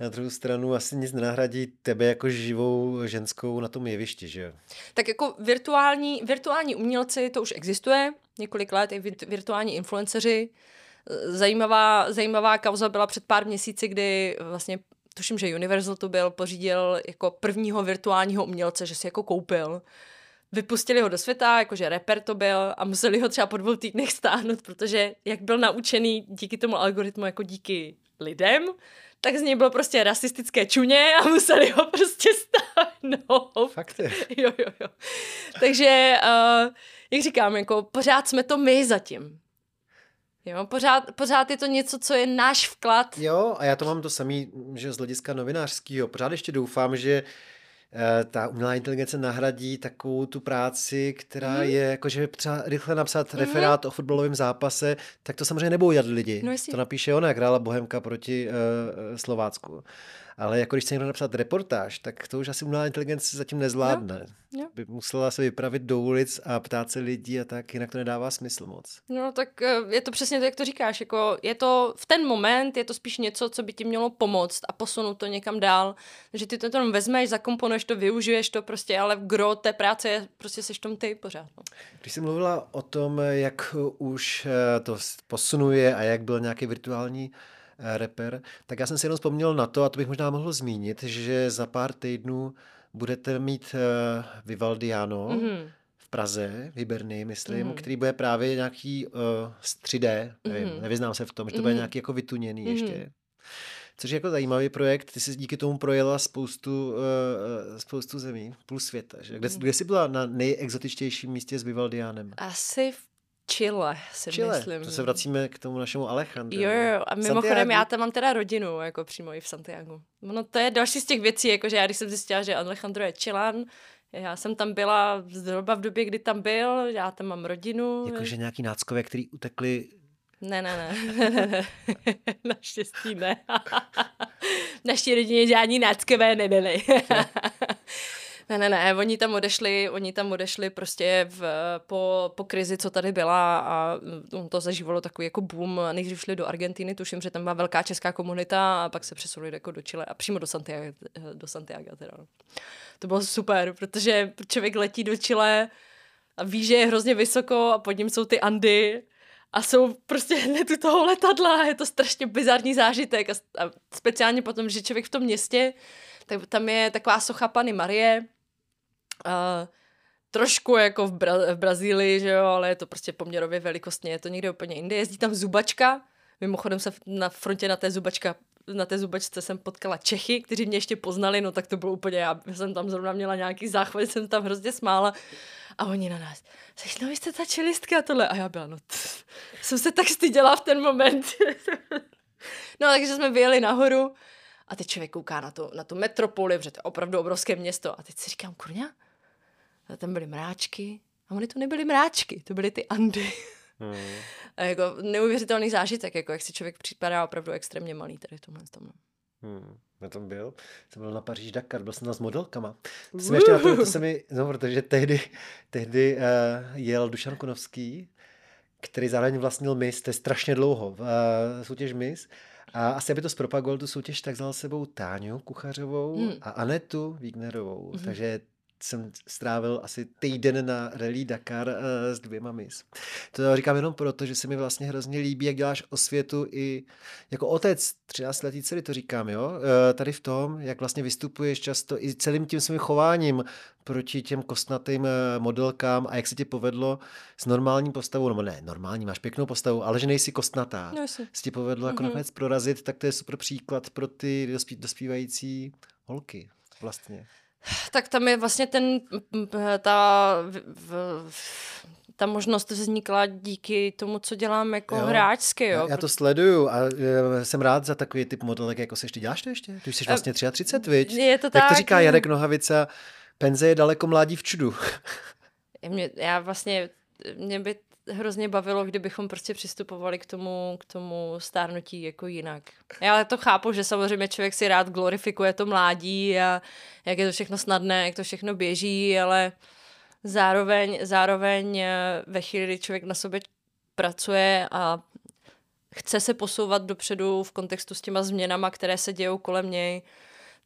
Na druhou stranu asi nic nenahradí tebe jako živou ženskou na tom jevišti, že jo? Tak jako virtuální, virtuální umělci, to už existuje několik let, i virtuální influenceři. Zajímavá, zajímavá kauza byla před pár měsíci, kdy vlastně tuším, že Universal to byl, pořídil jako prvního virtuálního umělce, že si jako koupil. Vypustili ho do světa, jakože rapper to byl a museli ho třeba po dvou týdnech stáhnout, protože jak byl naučený díky tomu algoritmu jako díky lidem, tak z něj bylo prostě rasistické čuně a museli ho prostě stáhnout. Fakt je. Jo, jo, jo. Takže, uh, jak říkám, jako pořád jsme to my zatím. Jo, pořád, pořád je to něco, co je náš vklad. Jo, a já to mám to samý, že z hlediska novinářského. Pořád ještě doufám, že eh, ta umělá inteligence nahradí takovou tu práci, která hmm. je, jakože třeba rychle napsat hmm. referát o fotbalovém zápase, tak to samozřejmě nebudou dělat lidi. No, to napíše ona, jak hrála Bohemka proti uh, Slovácku. Ale jako když chce někdo napsat reportáž, tak to už asi umělá inteligence zatím nezvládne. No, no. By musela se vypravit do ulic a ptát se lidí a tak, jinak to nedává smysl moc. No tak eh, je to přesně to, jak to říkáš. Jako je to v ten moment, je to spíš něco, co by ti mělo pomoct a posunout to někam dál. Že ty to tam vezmeš, zakomponuješ to, využiješ to prostě, ale v gro té práce je prostě seš tom ty pořád. No. Když jsi mluvila o tom, jak už eh, to posunuje a jak byl nějaký virtuální Eh, rapper, tak já jsem si jenom vzpomněl na to, a to bych možná mohl zmínit, že za pár týdnů budete mít uh, Vivaldiano mm-hmm. v Praze, v Hiberny, myslím, mm-hmm. který bude právě nějaký uh, 3D, nevím, mm-hmm. nevyznám se v tom, že to mm-hmm. bude nějaký jako vytuněný mm-hmm. ještě. Což je jako zajímavý projekt, ty jsi díky tomu projela spoustu, uh, spoustu zemí, půl světa. Že? Kde, mm. kde jsi byla na nejexotičtějším místě s Vivaldianem? Asi v Chile, si Chile. myslím. To se vracíme k tomu našemu Alejandru. Jo, jo, a mimochodem Santiago. já tam mám teda rodinu, jako přímo i v Santiago. No to je další z těch věcí, jakože já když jsem zjistila, že Alejandro je Chilan, já jsem tam byla zhruba v době, kdy tam byl, já tam mám rodinu. Jakože nějaký náckové, který utekli ne, ne, ne. Naštěstí ne. Naší rodině žádní náckové nebyly. Ne, ne, ne, oni tam odešli, oni tam odešli prostě v, po, po krizi, co tady byla a to zažívalo takový jako boom. Nejdřív šli do Argentiny, tuším, že tam byla velká česká komunita a pak se přesunuli jako do Chile a přímo do Santiago. Do Santiago teda. No. To bylo super, protože člověk letí do Chile a ví, že je hrozně vysoko a pod ním jsou ty Andy a jsou prostě hned u toho letadla, je to strašně bizarní zážitek a, a speciálně potom, že člověk v tom městě, tak tam je taková socha Pany Marie, a trošku jako v, Bra- v Brazílii, že jo, ale je to prostě poměrově velikostně, je to někde úplně jinde, jezdí tam zubačka, mimochodem se na frontě na té zubačka na té zubačce jsem potkala Čechy, kteří mě ještě poznali, no tak to bylo úplně, já jsem tam zrovna měla nějaký záchvat, jsem tam hrozně smála a oni na nás, seš no, vy jste ta čelistka a tohle. A já byla, no, tf, jsem se tak styděla v ten moment. no, takže jsme vyjeli nahoru a teď člověk kouká na, to, na tu metropoli, protože to je opravdu obrovské město. A teď si říkám, kurňa, a tam byly mráčky. A oni to nebyly mráčky, to byly ty Andy. Hmm. A jako neuvěřitelný zážitek, jako jak si člověk připadá opravdu extrémně malý tady v tomhle tom. Hmm. Na tom byl. Jsem byl na Paříž Dakar, byl jsem tam s modelkama. To jsem ještě na to, to se mi, no, protože tehdy, tehdy uh, jel Dušan Kunovský, který zároveň vlastnil MIS, to je strašně dlouho, uh, soutěž MIS. A asi aby to zpropagoval tu soutěž, tak vzal sebou Táňu Kuchařovou hmm. a Anetu Wignerovou. Hmm. Takže jsem strávil asi týden na Rally Dakar uh, s dvěma mis. To říkám jenom proto, že se mi vlastně hrozně líbí, jak děláš osvětu i jako otec 13 letý dcery, to říkám, jo, uh, tady v tom, jak vlastně vystupuješ často i celým tím svým chováním proti těm kostnatým uh, modelkám a jak se ti povedlo s normální postavou, nebo ne, normální, máš pěknou postavu, ale že nejsi kostnatá, no, se ti povedlo mm-hmm. jako mhm. nakonec prorazit, tak to je super příklad pro ty dospí, dospívající holky vlastně. Tak tam je vlastně ten, ta, v, ta možnost vznikla díky tomu, co dělám jako jo. hráčsky. Jo. Já, to sleduju a e, jsem rád za takový typ modelek, jako se ještě děláš to ještě? Ty jsi vlastně 33, viď? Je to Jak tak. to říká Jarek Nohavica, penze je daleko mládí v čudu. Mě, já vlastně, mě by hrozně bavilo, kdybychom prostě přistupovali k tomu, k tomu stárnutí jako jinak. Já to chápu, že samozřejmě člověk si rád glorifikuje to mládí a jak je to všechno snadné, jak to všechno běží, ale zároveň, zároveň eh, ve chvíli, kdy člověk na sobě pracuje a chce se posouvat dopředu v kontextu s těma změnama, které se dějou kolem něj,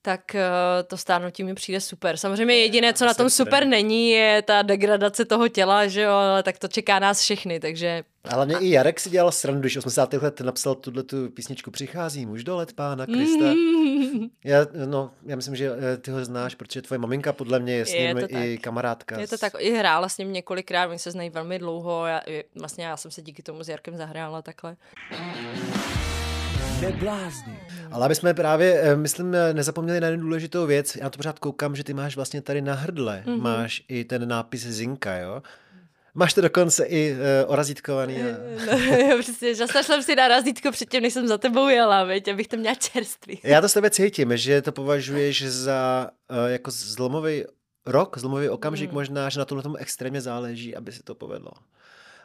tak uh, to stárnutí mi přijde super. Samozřejmě jediné, co na tom super není, je ta degradace toho těla, že jo, ale tak to čeká nás všechny, takže... Ale mě i Jarek si dělal srandu, když 80. let napsal tuhle tu písničku Přichází muž do let pána Krista. Mm. Já, no, já myslím, že eh, ty ho znáš, protože tvoje maminka podle mě je s ním je i tak. kamarádka. Je to tak, i hrála s ním několikrát, oni se znají velmi dlouho, já, vlastně já jsem se díky tomu s Jarkem zahrála takhle. Neblázni. Ale aby jsme právě, eh, myslím, eh, nezapomněli na jednu důležitou věc. Já to pořád koukám, že ty máš vlastně tady na hrdle, mm-hmm. máš i ten nápis Zinka, jo? Máš to dokonce i uh, orazítkovaný. A... No, jo, přesně, že jsem si na razítko předtím, než jsem za tebou jela, veď, abych to měla čerstvý. Já to s tebe cítím, že to považuješ za uh, jako zlomový rok, zlomový okamžik mm. možná, že na tomhle tomu extrémně záleží, aby se to povedlo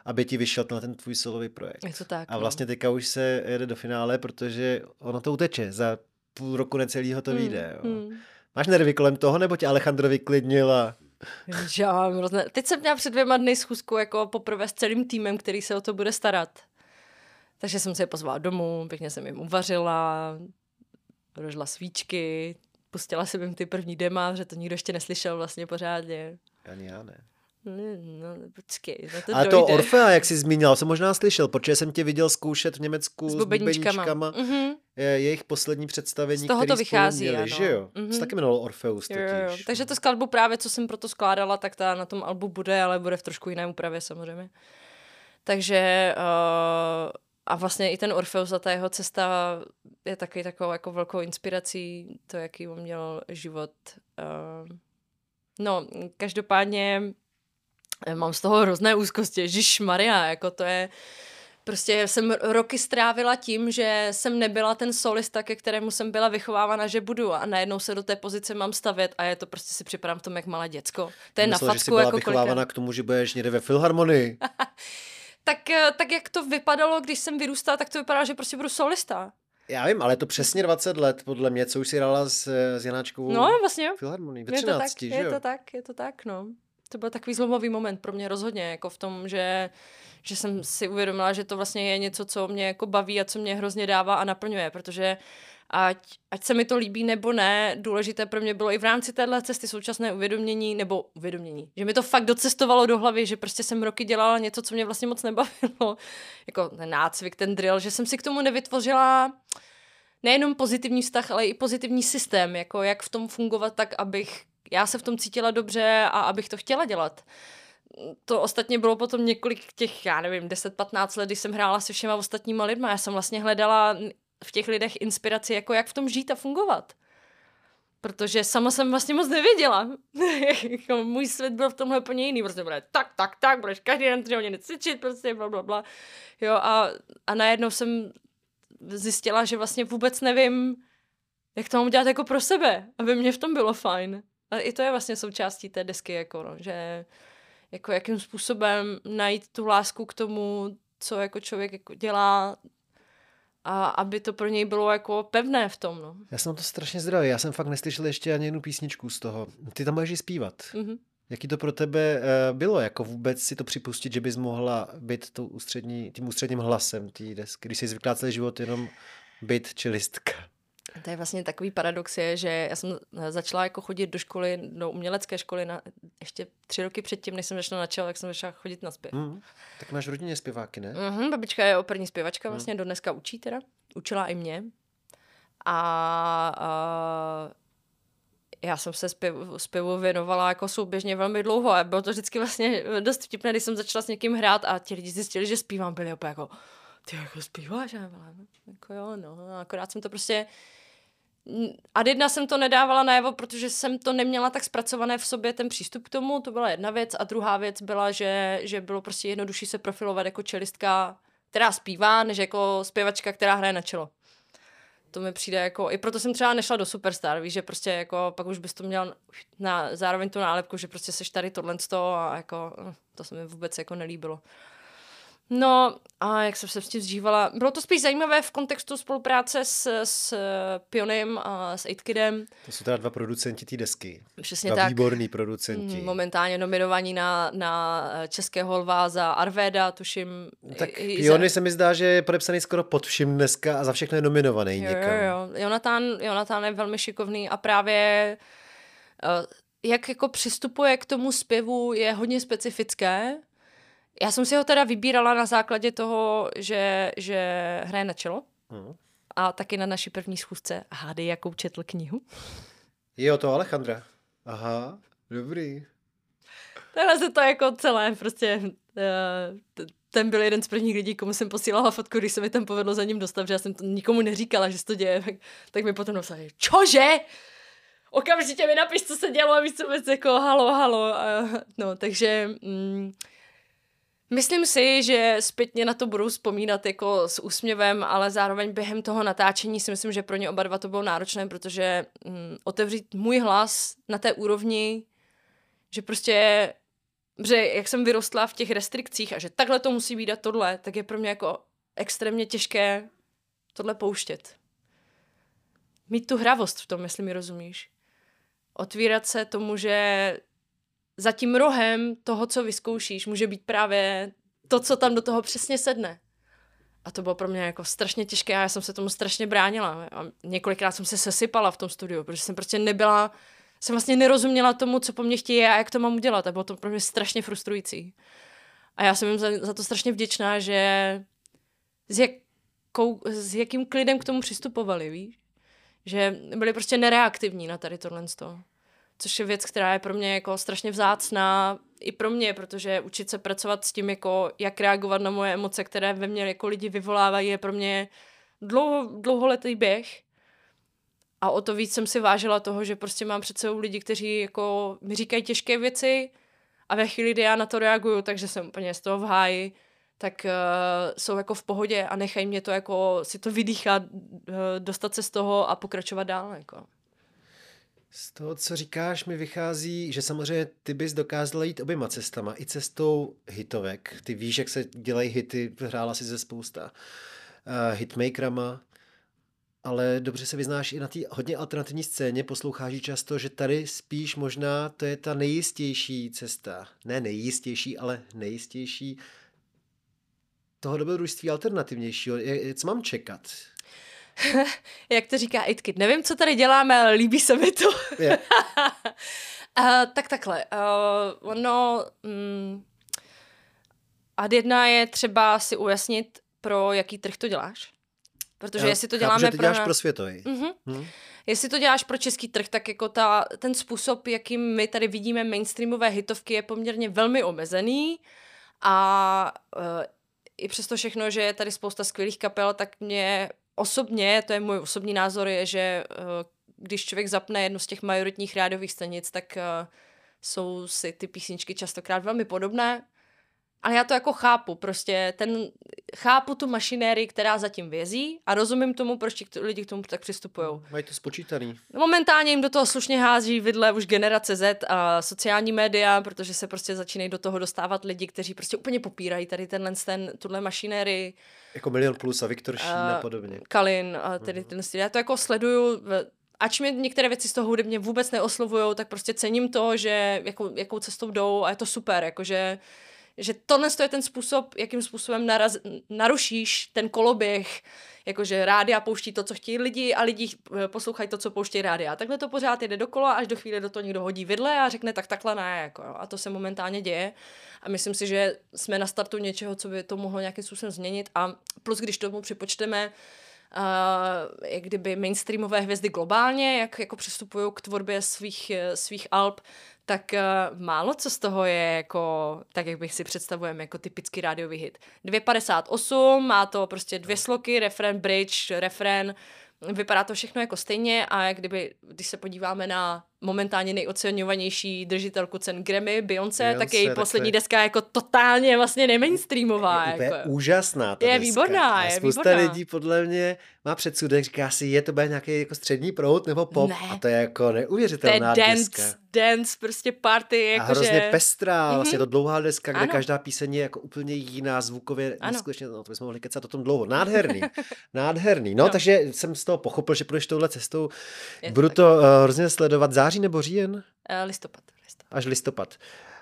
aby ti vyšel na ten tvůj solový projekt. Je to tak. A no. vlastně teďka už se jede do finále, protože ono to uteče. Za půl roku necelýho to hmm. vyjde. Jo. Hmm. Máš nervy kolem toho, nebo tě Alejandro vyklidnil a... Já mám hrozné. Teď jsem měla před dvěma dny schůzku jako poprvé s celým týmem, který se o to bude starat. Takže jsem se je pozvala domů, pěkně jsem jim uvařila, rožila svíčky, pustila jsem jim ty první dema, že to nikdo ještě neslyšel vlastně pořádně. Ani já ne. No, počkej, na to Ale to Orfea, jak jsi zmínil, jsem možná slyšel, protože jsem tě viděl zkoušet v Německu s, bubeníčkama. Mm-hmm. jejich poslední představení, Z toho to vychází, měli, ano. že jo? Mm-hmm. To taky jmenovalo Orfeus totiž. Jo, jo. Takže to skladbu právě, co jsem proto skládala, tak ta na tom albu bude, ale bude v trošku jiné úpravě samozřejmě. Takže uh, a vlastně i ten Orfeus a ta jeho cesta je taky takovou jako velkou inspirací, to, jaký on měl život. Uh, no, každopádně Mám z toho hrozné úzkosti, Ježíš Maria, jako to je... Prostě jsem roky strávila tím, že jsem nebyla ten solista, ke kterému jsem byla vychovávána, že budu a najednou se do té pozice mám stavět a je to prostě si připadám v tom, jak malé děcko. To je Myslel, na facku, že jsi byla jako vychovávána kolikrát. k tomu, že budeš někde ve filharmonii. tak, eh, tak jak to vypadalo, když jsem vyrůstala, tak to vypadá, že prostě budu solista. Já vím, ale je to přesně 20 let, podle mě, co už si hrála s, s Janáčkovou no, vlastně, filharmonii. je to tak, že je to tak, je to tak, no to byl takový zlomový moment pro mě rozhodně, jako v tom, že, že jsem si uvědomila, že to vlastně je něco, co mě jako baví a co mě hrozně dává a naplňuje, protože ať, ať se mi to líbí nebo ne, důležité pro mě bylo i v rámci téhle cesty současné uvědomění, nebo uvědomění, že mi to fakt docestovalo do hlavy, že prostě jsem roky dělala něco, co mě vlastně moc nebavilo, jako ten nácvik, ten drill, že jsem si k tomu nevytvořila nejenom pozitivní vztah, ale i pozitivní systém, jako jak v tom fungovat tak, abych já se v tom cítila dobře a abych to chtěla dělat. To ostatně bylo potom několik těch, já nevím, 10-15 let, kdy jsem hrála se všema ostatníma lidma. Já jsem vlastně hledala v těch lidech inspiraci, jako jak v tom žít a fungovat. Protože sama jsem vlastně moc nevěděla. Jako můj svět byl v tomhle úplně jiný. Prostě bude tak, tak, tak, budeš každý den tři hodiny cvičit, prostě bla, bla, bla. Jo, a, a najednou jsem zjistila, že vlastně vůbec nevím, jak to mám udělat jako pro sebe, aby mě v tom bylo fajn. A i to je vlastně součástí té desky, jako no, že jako jakým způsobem najít tu lásku k tomu, co jako člověk jako dělá, a aby to pro něj bylo jako pevné v tom. No. Já jsem to strašně zdravý, já jsem fakt neslyšel ještě ani jednu písničku z toho. Ty tam můžeš zpívat. Mm-hmm. Jaký to pro tebe uh, bylo, jako vůbec si to připustit, že bys mohla být tou ústřední, tím ústředním hlasem té desky, když jsi zvyklá celý život jenom být čelistka? To je vlastně takový paradox, je, že já jsem začala jako chodit do školy, do umělecké školy na, ještě tři roky předtím, než jsem začala na čel, jak jsem začala chodit na zpěv. Mm, tak máš rodině zpěváky, ne? Mm, babička je operní zpěvačka, mm. vlastně do dneska učí teda. Učila i mě. A, a já jsem se zpěvu, zpěvu věnovala jako souběžně velmi dlouho a bylo to vždycky vlastně dost vtipné, když jsem začala s někým hrát a ti lidi zjistili, že zpívám, byli opět jako ty jako zpíváš? A byla, no, jako jo, no, akorát jsem to prostě a jedna jsem to nedávala najevo, protože jsem to neměla tak zpracované v sobě, ten přístup k tomu, to byla jedna věc. A druhá věc byla, že, že bylo prostě jednodušší se profilovat jako čelistka, která zpívá, než jako zpěvačka, která hraje na čelo. To mi přijde jako, i proto jsem třeba nešla do Superstar, víš, že prostě jako pak už bys to měl na, zároveň tu nálepku, že prostě seš tady tohle a jako, hm, to se mi vůbec jako nelíbilo. No a jak jsem se s tím zžívala, bylo to spíš zajímavé v kontextu spolupráce s, s Pionem a s Aitkidem. To jsou teda dva producenti té desky. Přesně dva tak. výborný producenti. Mm, momentálně nominovaní na, na Českého lva za Arveda, tuším. Tak i, Piony za... se mi zdá, že je podepsaný skoro pod vším dneska a za všechno je nominovaný jo, někam. Jo, jo. Jonathan, Jonathan je velmi šikovný a právě uh, jak jako přistupuje k tomu zpěvu je hodně specifické já jsem si ho teda vybírala na základě toho, že, že hraje na čelo. Hmm. A taky na naší první schůzce. Hádej, jakou četl knihu. Je to Alejandra. Aha, dobrý. Takhle se to jako celé, prostě uh, ten byl jeden z prvních lidí, komu jsem posílala fotku, když se mi tam povedlo za ním dostat, že já jsem to nikomu neříkala, že se to děje, tak, tak mi potom napsali, čože? Okamžitě mi napiš, co se dělo a víš co jako halo, halo. Uh, no, takže... Mm, Myslím si, že zpětně na to budou vzpomínat jako s úsměvem, ale zároveň během toho natáčení si myslím, že pro ně oba dva to bylo náročné, protože mm, otevřít můj hlas na té úrovni, že prostě, že jak jsem vyrostla v těch restrikcích a že takhle to musí být a tohle, tak je pro mě jako extrémně těžké tohle pouštět. Mít tu hravost v tom, jestli mi rozumíš. Otvírat se tomu, že za tím rohem toho, co vyzkoušíš, může být právě to, co tam do toho přesně sedne. A to bylo pro mě jako strašně těžké a já jsem se tomu strašně bránila. A několikrát jsem se sesypala v tom studiu, protože jsem prostě nebyla, jsem vlastně nerozuměla tomu, co po mně chtějí a jak to mám udělat. A bylo to pro mě strašně frustrující. A já jsem jim za, za to strašně vděčná, že s, jakou, s jakým klidem k tomu přistupovali, víš? Že byli prostě nereaktivní na tady tohle. Toho což je věc, která je pro mě jako strašně vzácná i pro mě, protože učit se pracovat s tím, jako jak reagovat na moje emoce, které ve mně jako lidi vyvolávají, je pro mě dlouho, dlouholetý běh. A o to víc jsem si vážila toho, že prostě mám před sebou lidi, kteří jako mi říkají těžké věci a ve chvíli, kdy já na to reaguju, takže jsem úplně z toho v háji, tak uh, jsou jako v pohodě a nechají mě to jako si to vydýchat, uh, dostat se z toho a pokračovat dál. Jako. Z toho, co říkáš, mi vychází, že samozřejmě ty bys dokázala jít oběma cestama. I cestou hitovek. Ty víš, jak se dělají hity, hrála si ze spousta uh, hitmakerama. ale dobře se vyznáš i na té hodně alternativní scéně, posloucháš často, že tady spíš možná to je ta nejistější cesta. Ne nejistější, ale nejistější toho dobrodružství alternativnějšího. Co mám čekat? Jak to říká Itkit, nevím, co tady děláme, ale líbí se mi to. Yeah. uh, tak takhle. Uh, ono... Mm, ad jedna je třeba si ujasnit, pro jaký trh to děláš. Protože Já jestli to děláme chápu, že to děláš pro, pro světový. Uh-huh. Hmm. Jestli to děláš pro český trh, tak jako ta, ten způsob, jakým my tady vidíme mainstreamové hitovky, je poměrně velmi omezený a uh, i přesto všechno, že je tady spousta skvělých kapel, tak mě osobně, to je můj osobní názor, je, že uh, když člověk zapne jednu z těch majoritních rádiových stanic, tak uh, jsou si ty písničky častokrát velmi podobné ale já to jako chápu, prostě ten, chápu tu mašinérii, která zatím vězí a rozumím tomu, proč ti lidi k tomu tak přistupují. Mají to spočítaný. Momentálně jim do toho slušně hází vidle už generace Z a sociální média, protože se prostě začínají do toho dostávat lidi, kteří prostě úplně popírají tady tenhle, ten, tuhle mašinérii. Jako Milion Plus a Viktor Šín a podobně. Kalin a tedy uh-huh. ten styl. Já to jako sleduju, ač mě některé věci z toho hudebně vůbec neoslovují, tak prostě cením to, že jako, jakou cestou jdou a je to super, jakože že tohle je ten způsob, jakým způsobem naraz, narušíš ten koloběh, jakože rádia pouští to, co chtějí lidi a lidi eh, poslouchají to, co pouštějí rádia. A takhle to pořád jde dokola, až do chvíle do toho někdo hodí vidle a řekne tak takhle ne. Jako, a to se momentálně děje. A myslím si, že jsme na startu něčeho, co by to mohlo nějakým způsobem změnit. A plus, když tomu připočteme, Uh, jak kdyby mainstreamové hvězdy globálně, jak jako přistupují k tvorbě svých, eh, svých alb, tak uh, málo co z toho je jako, tak jak bych si představujeme, jako typický rádiový hit. 2.58, má to prostě dvě sloky, refren, bridge, refren, vypadá to všechno jako stejně a jak kdyby, když se podíváme na momentálně nejoceňovanější držitelku cen Grammy, Beyoncé, Beyoncé tak její tak poslední je... deska je jako totálně vlastně nemainstreamová. Je, jako. je úžasná ta Je deska. výborná, a je spousta výborná. lidí podle mě má předsudek, říká si, je to bude nějaký jako střední prout nebo pop ne. a to je jako neuvěřitelná to je dance, deska. Dance, prostě party. Jako a hrozně že... pestrá, mm-hmm. vlastně to dlouhá deska, kde ano. každá píseň je jako úplně jiná, zvukově, ano. neskutečně, no to bychom mohli kecat o tom dlouho. Nádherný, nádherný. No, no, takže jsem z toho pochopil, že půjdeš touhle cestou. Je Budu to, to uh, hrozně sledovat. Září nebo říjen? Uh, listopad, listopad. Až listopad.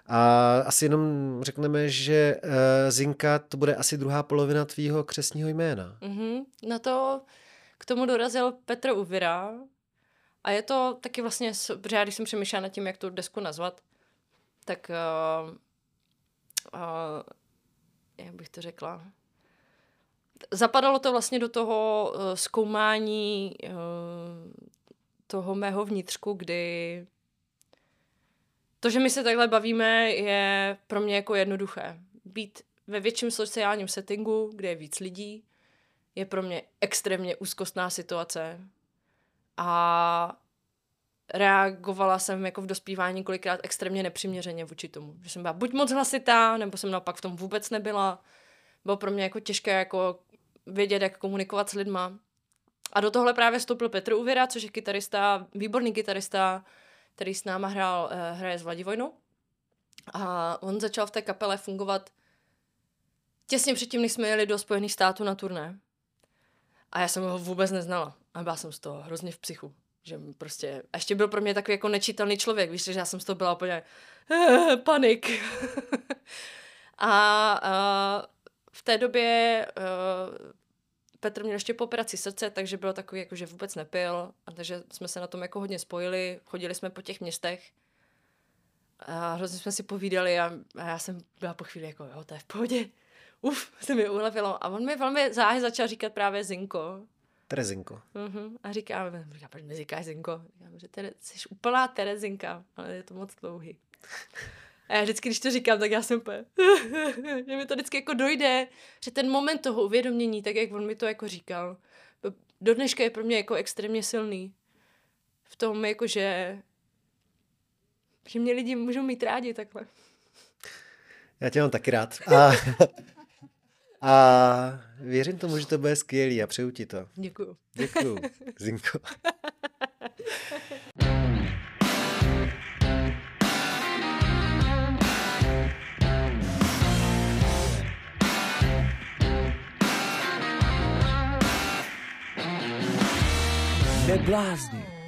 A asi jenom řekneme, že uh, Zinka to bude asi druhá polovina tvýho křesního jména. Mm-hmm. No to k tomu dorazil Petr Uvira. A je to taky vlastně, protože já když jsem přemýšlela nad tím, jak tu desku nazvat, tak uh, uh, jak bych to řekla, zapadalo to vlastně do toho uh, zkoumání uh, toho mého vnitřku, kdy to, že my se takhle bavíme, je pro mě jako jednoduché. Být ve větším sociálním settingu, kde je víc lidí, je pro mě extrémně úzkostná situace. A reagovala jsem jako v dospívání kolikrát extrémně nepřiměřeně vůči tomu. Že jsem byla buď moc hlasitá, nebo jsem naopak v tom vůbec nebyla. Bylo pro mě jako těžké jako vědět, jak komunikovat s lidma. A do tohle právě vstoupil Petr Uvěra, což je kytarista, výborný kytarista, který s náma hrál, uh, hraje s Vladivojnou. A on začal v té kapele fungovat těsně předtím, než jsme jeli do Spojených států na turné. A já jsem ho vůbec neznala. A byla jsem z toho hrozně v psychu. Že prostě, a ještě byl pro mě takový jako nečitelný člověk, víš, že já jsem z toho byla úplně eh, panik. a, a v té době uh, Petr měl ještě po operaci srdce, takže bylo takový, jako, že vůbec nepil, a takže jsme se na tom jako hodně spojili, chodili jsme po těch městech a hrozně jsme si povídali a, a já jsem byla po chvíli jako, jo, to je v pohodě, uf, se mi ulevilo. A on mi velmi záhy začal říkat právě Zinko. Terezinko. Uh-huh. A říká, říká, proč mi říkáš Zinko? Říkám, že tere, jsi úplná Terezinka, ale je to moc dlouhý. A já vždycky, když to říkám, tak já jsem úplně, že mi to vždycky jako dojde, že ten moment toho uvědomění, tak jak on mi to jako říkal, do dneška je pro mě jako extrémně silný. V tom jako, že, že mě lidi můžou mít rádi takhle. Já tě mám taky rád. A, a věřím tomu, že to bude skvělý a přeju ti to. Děkuju. Děkuju, Zinko. jak blázni.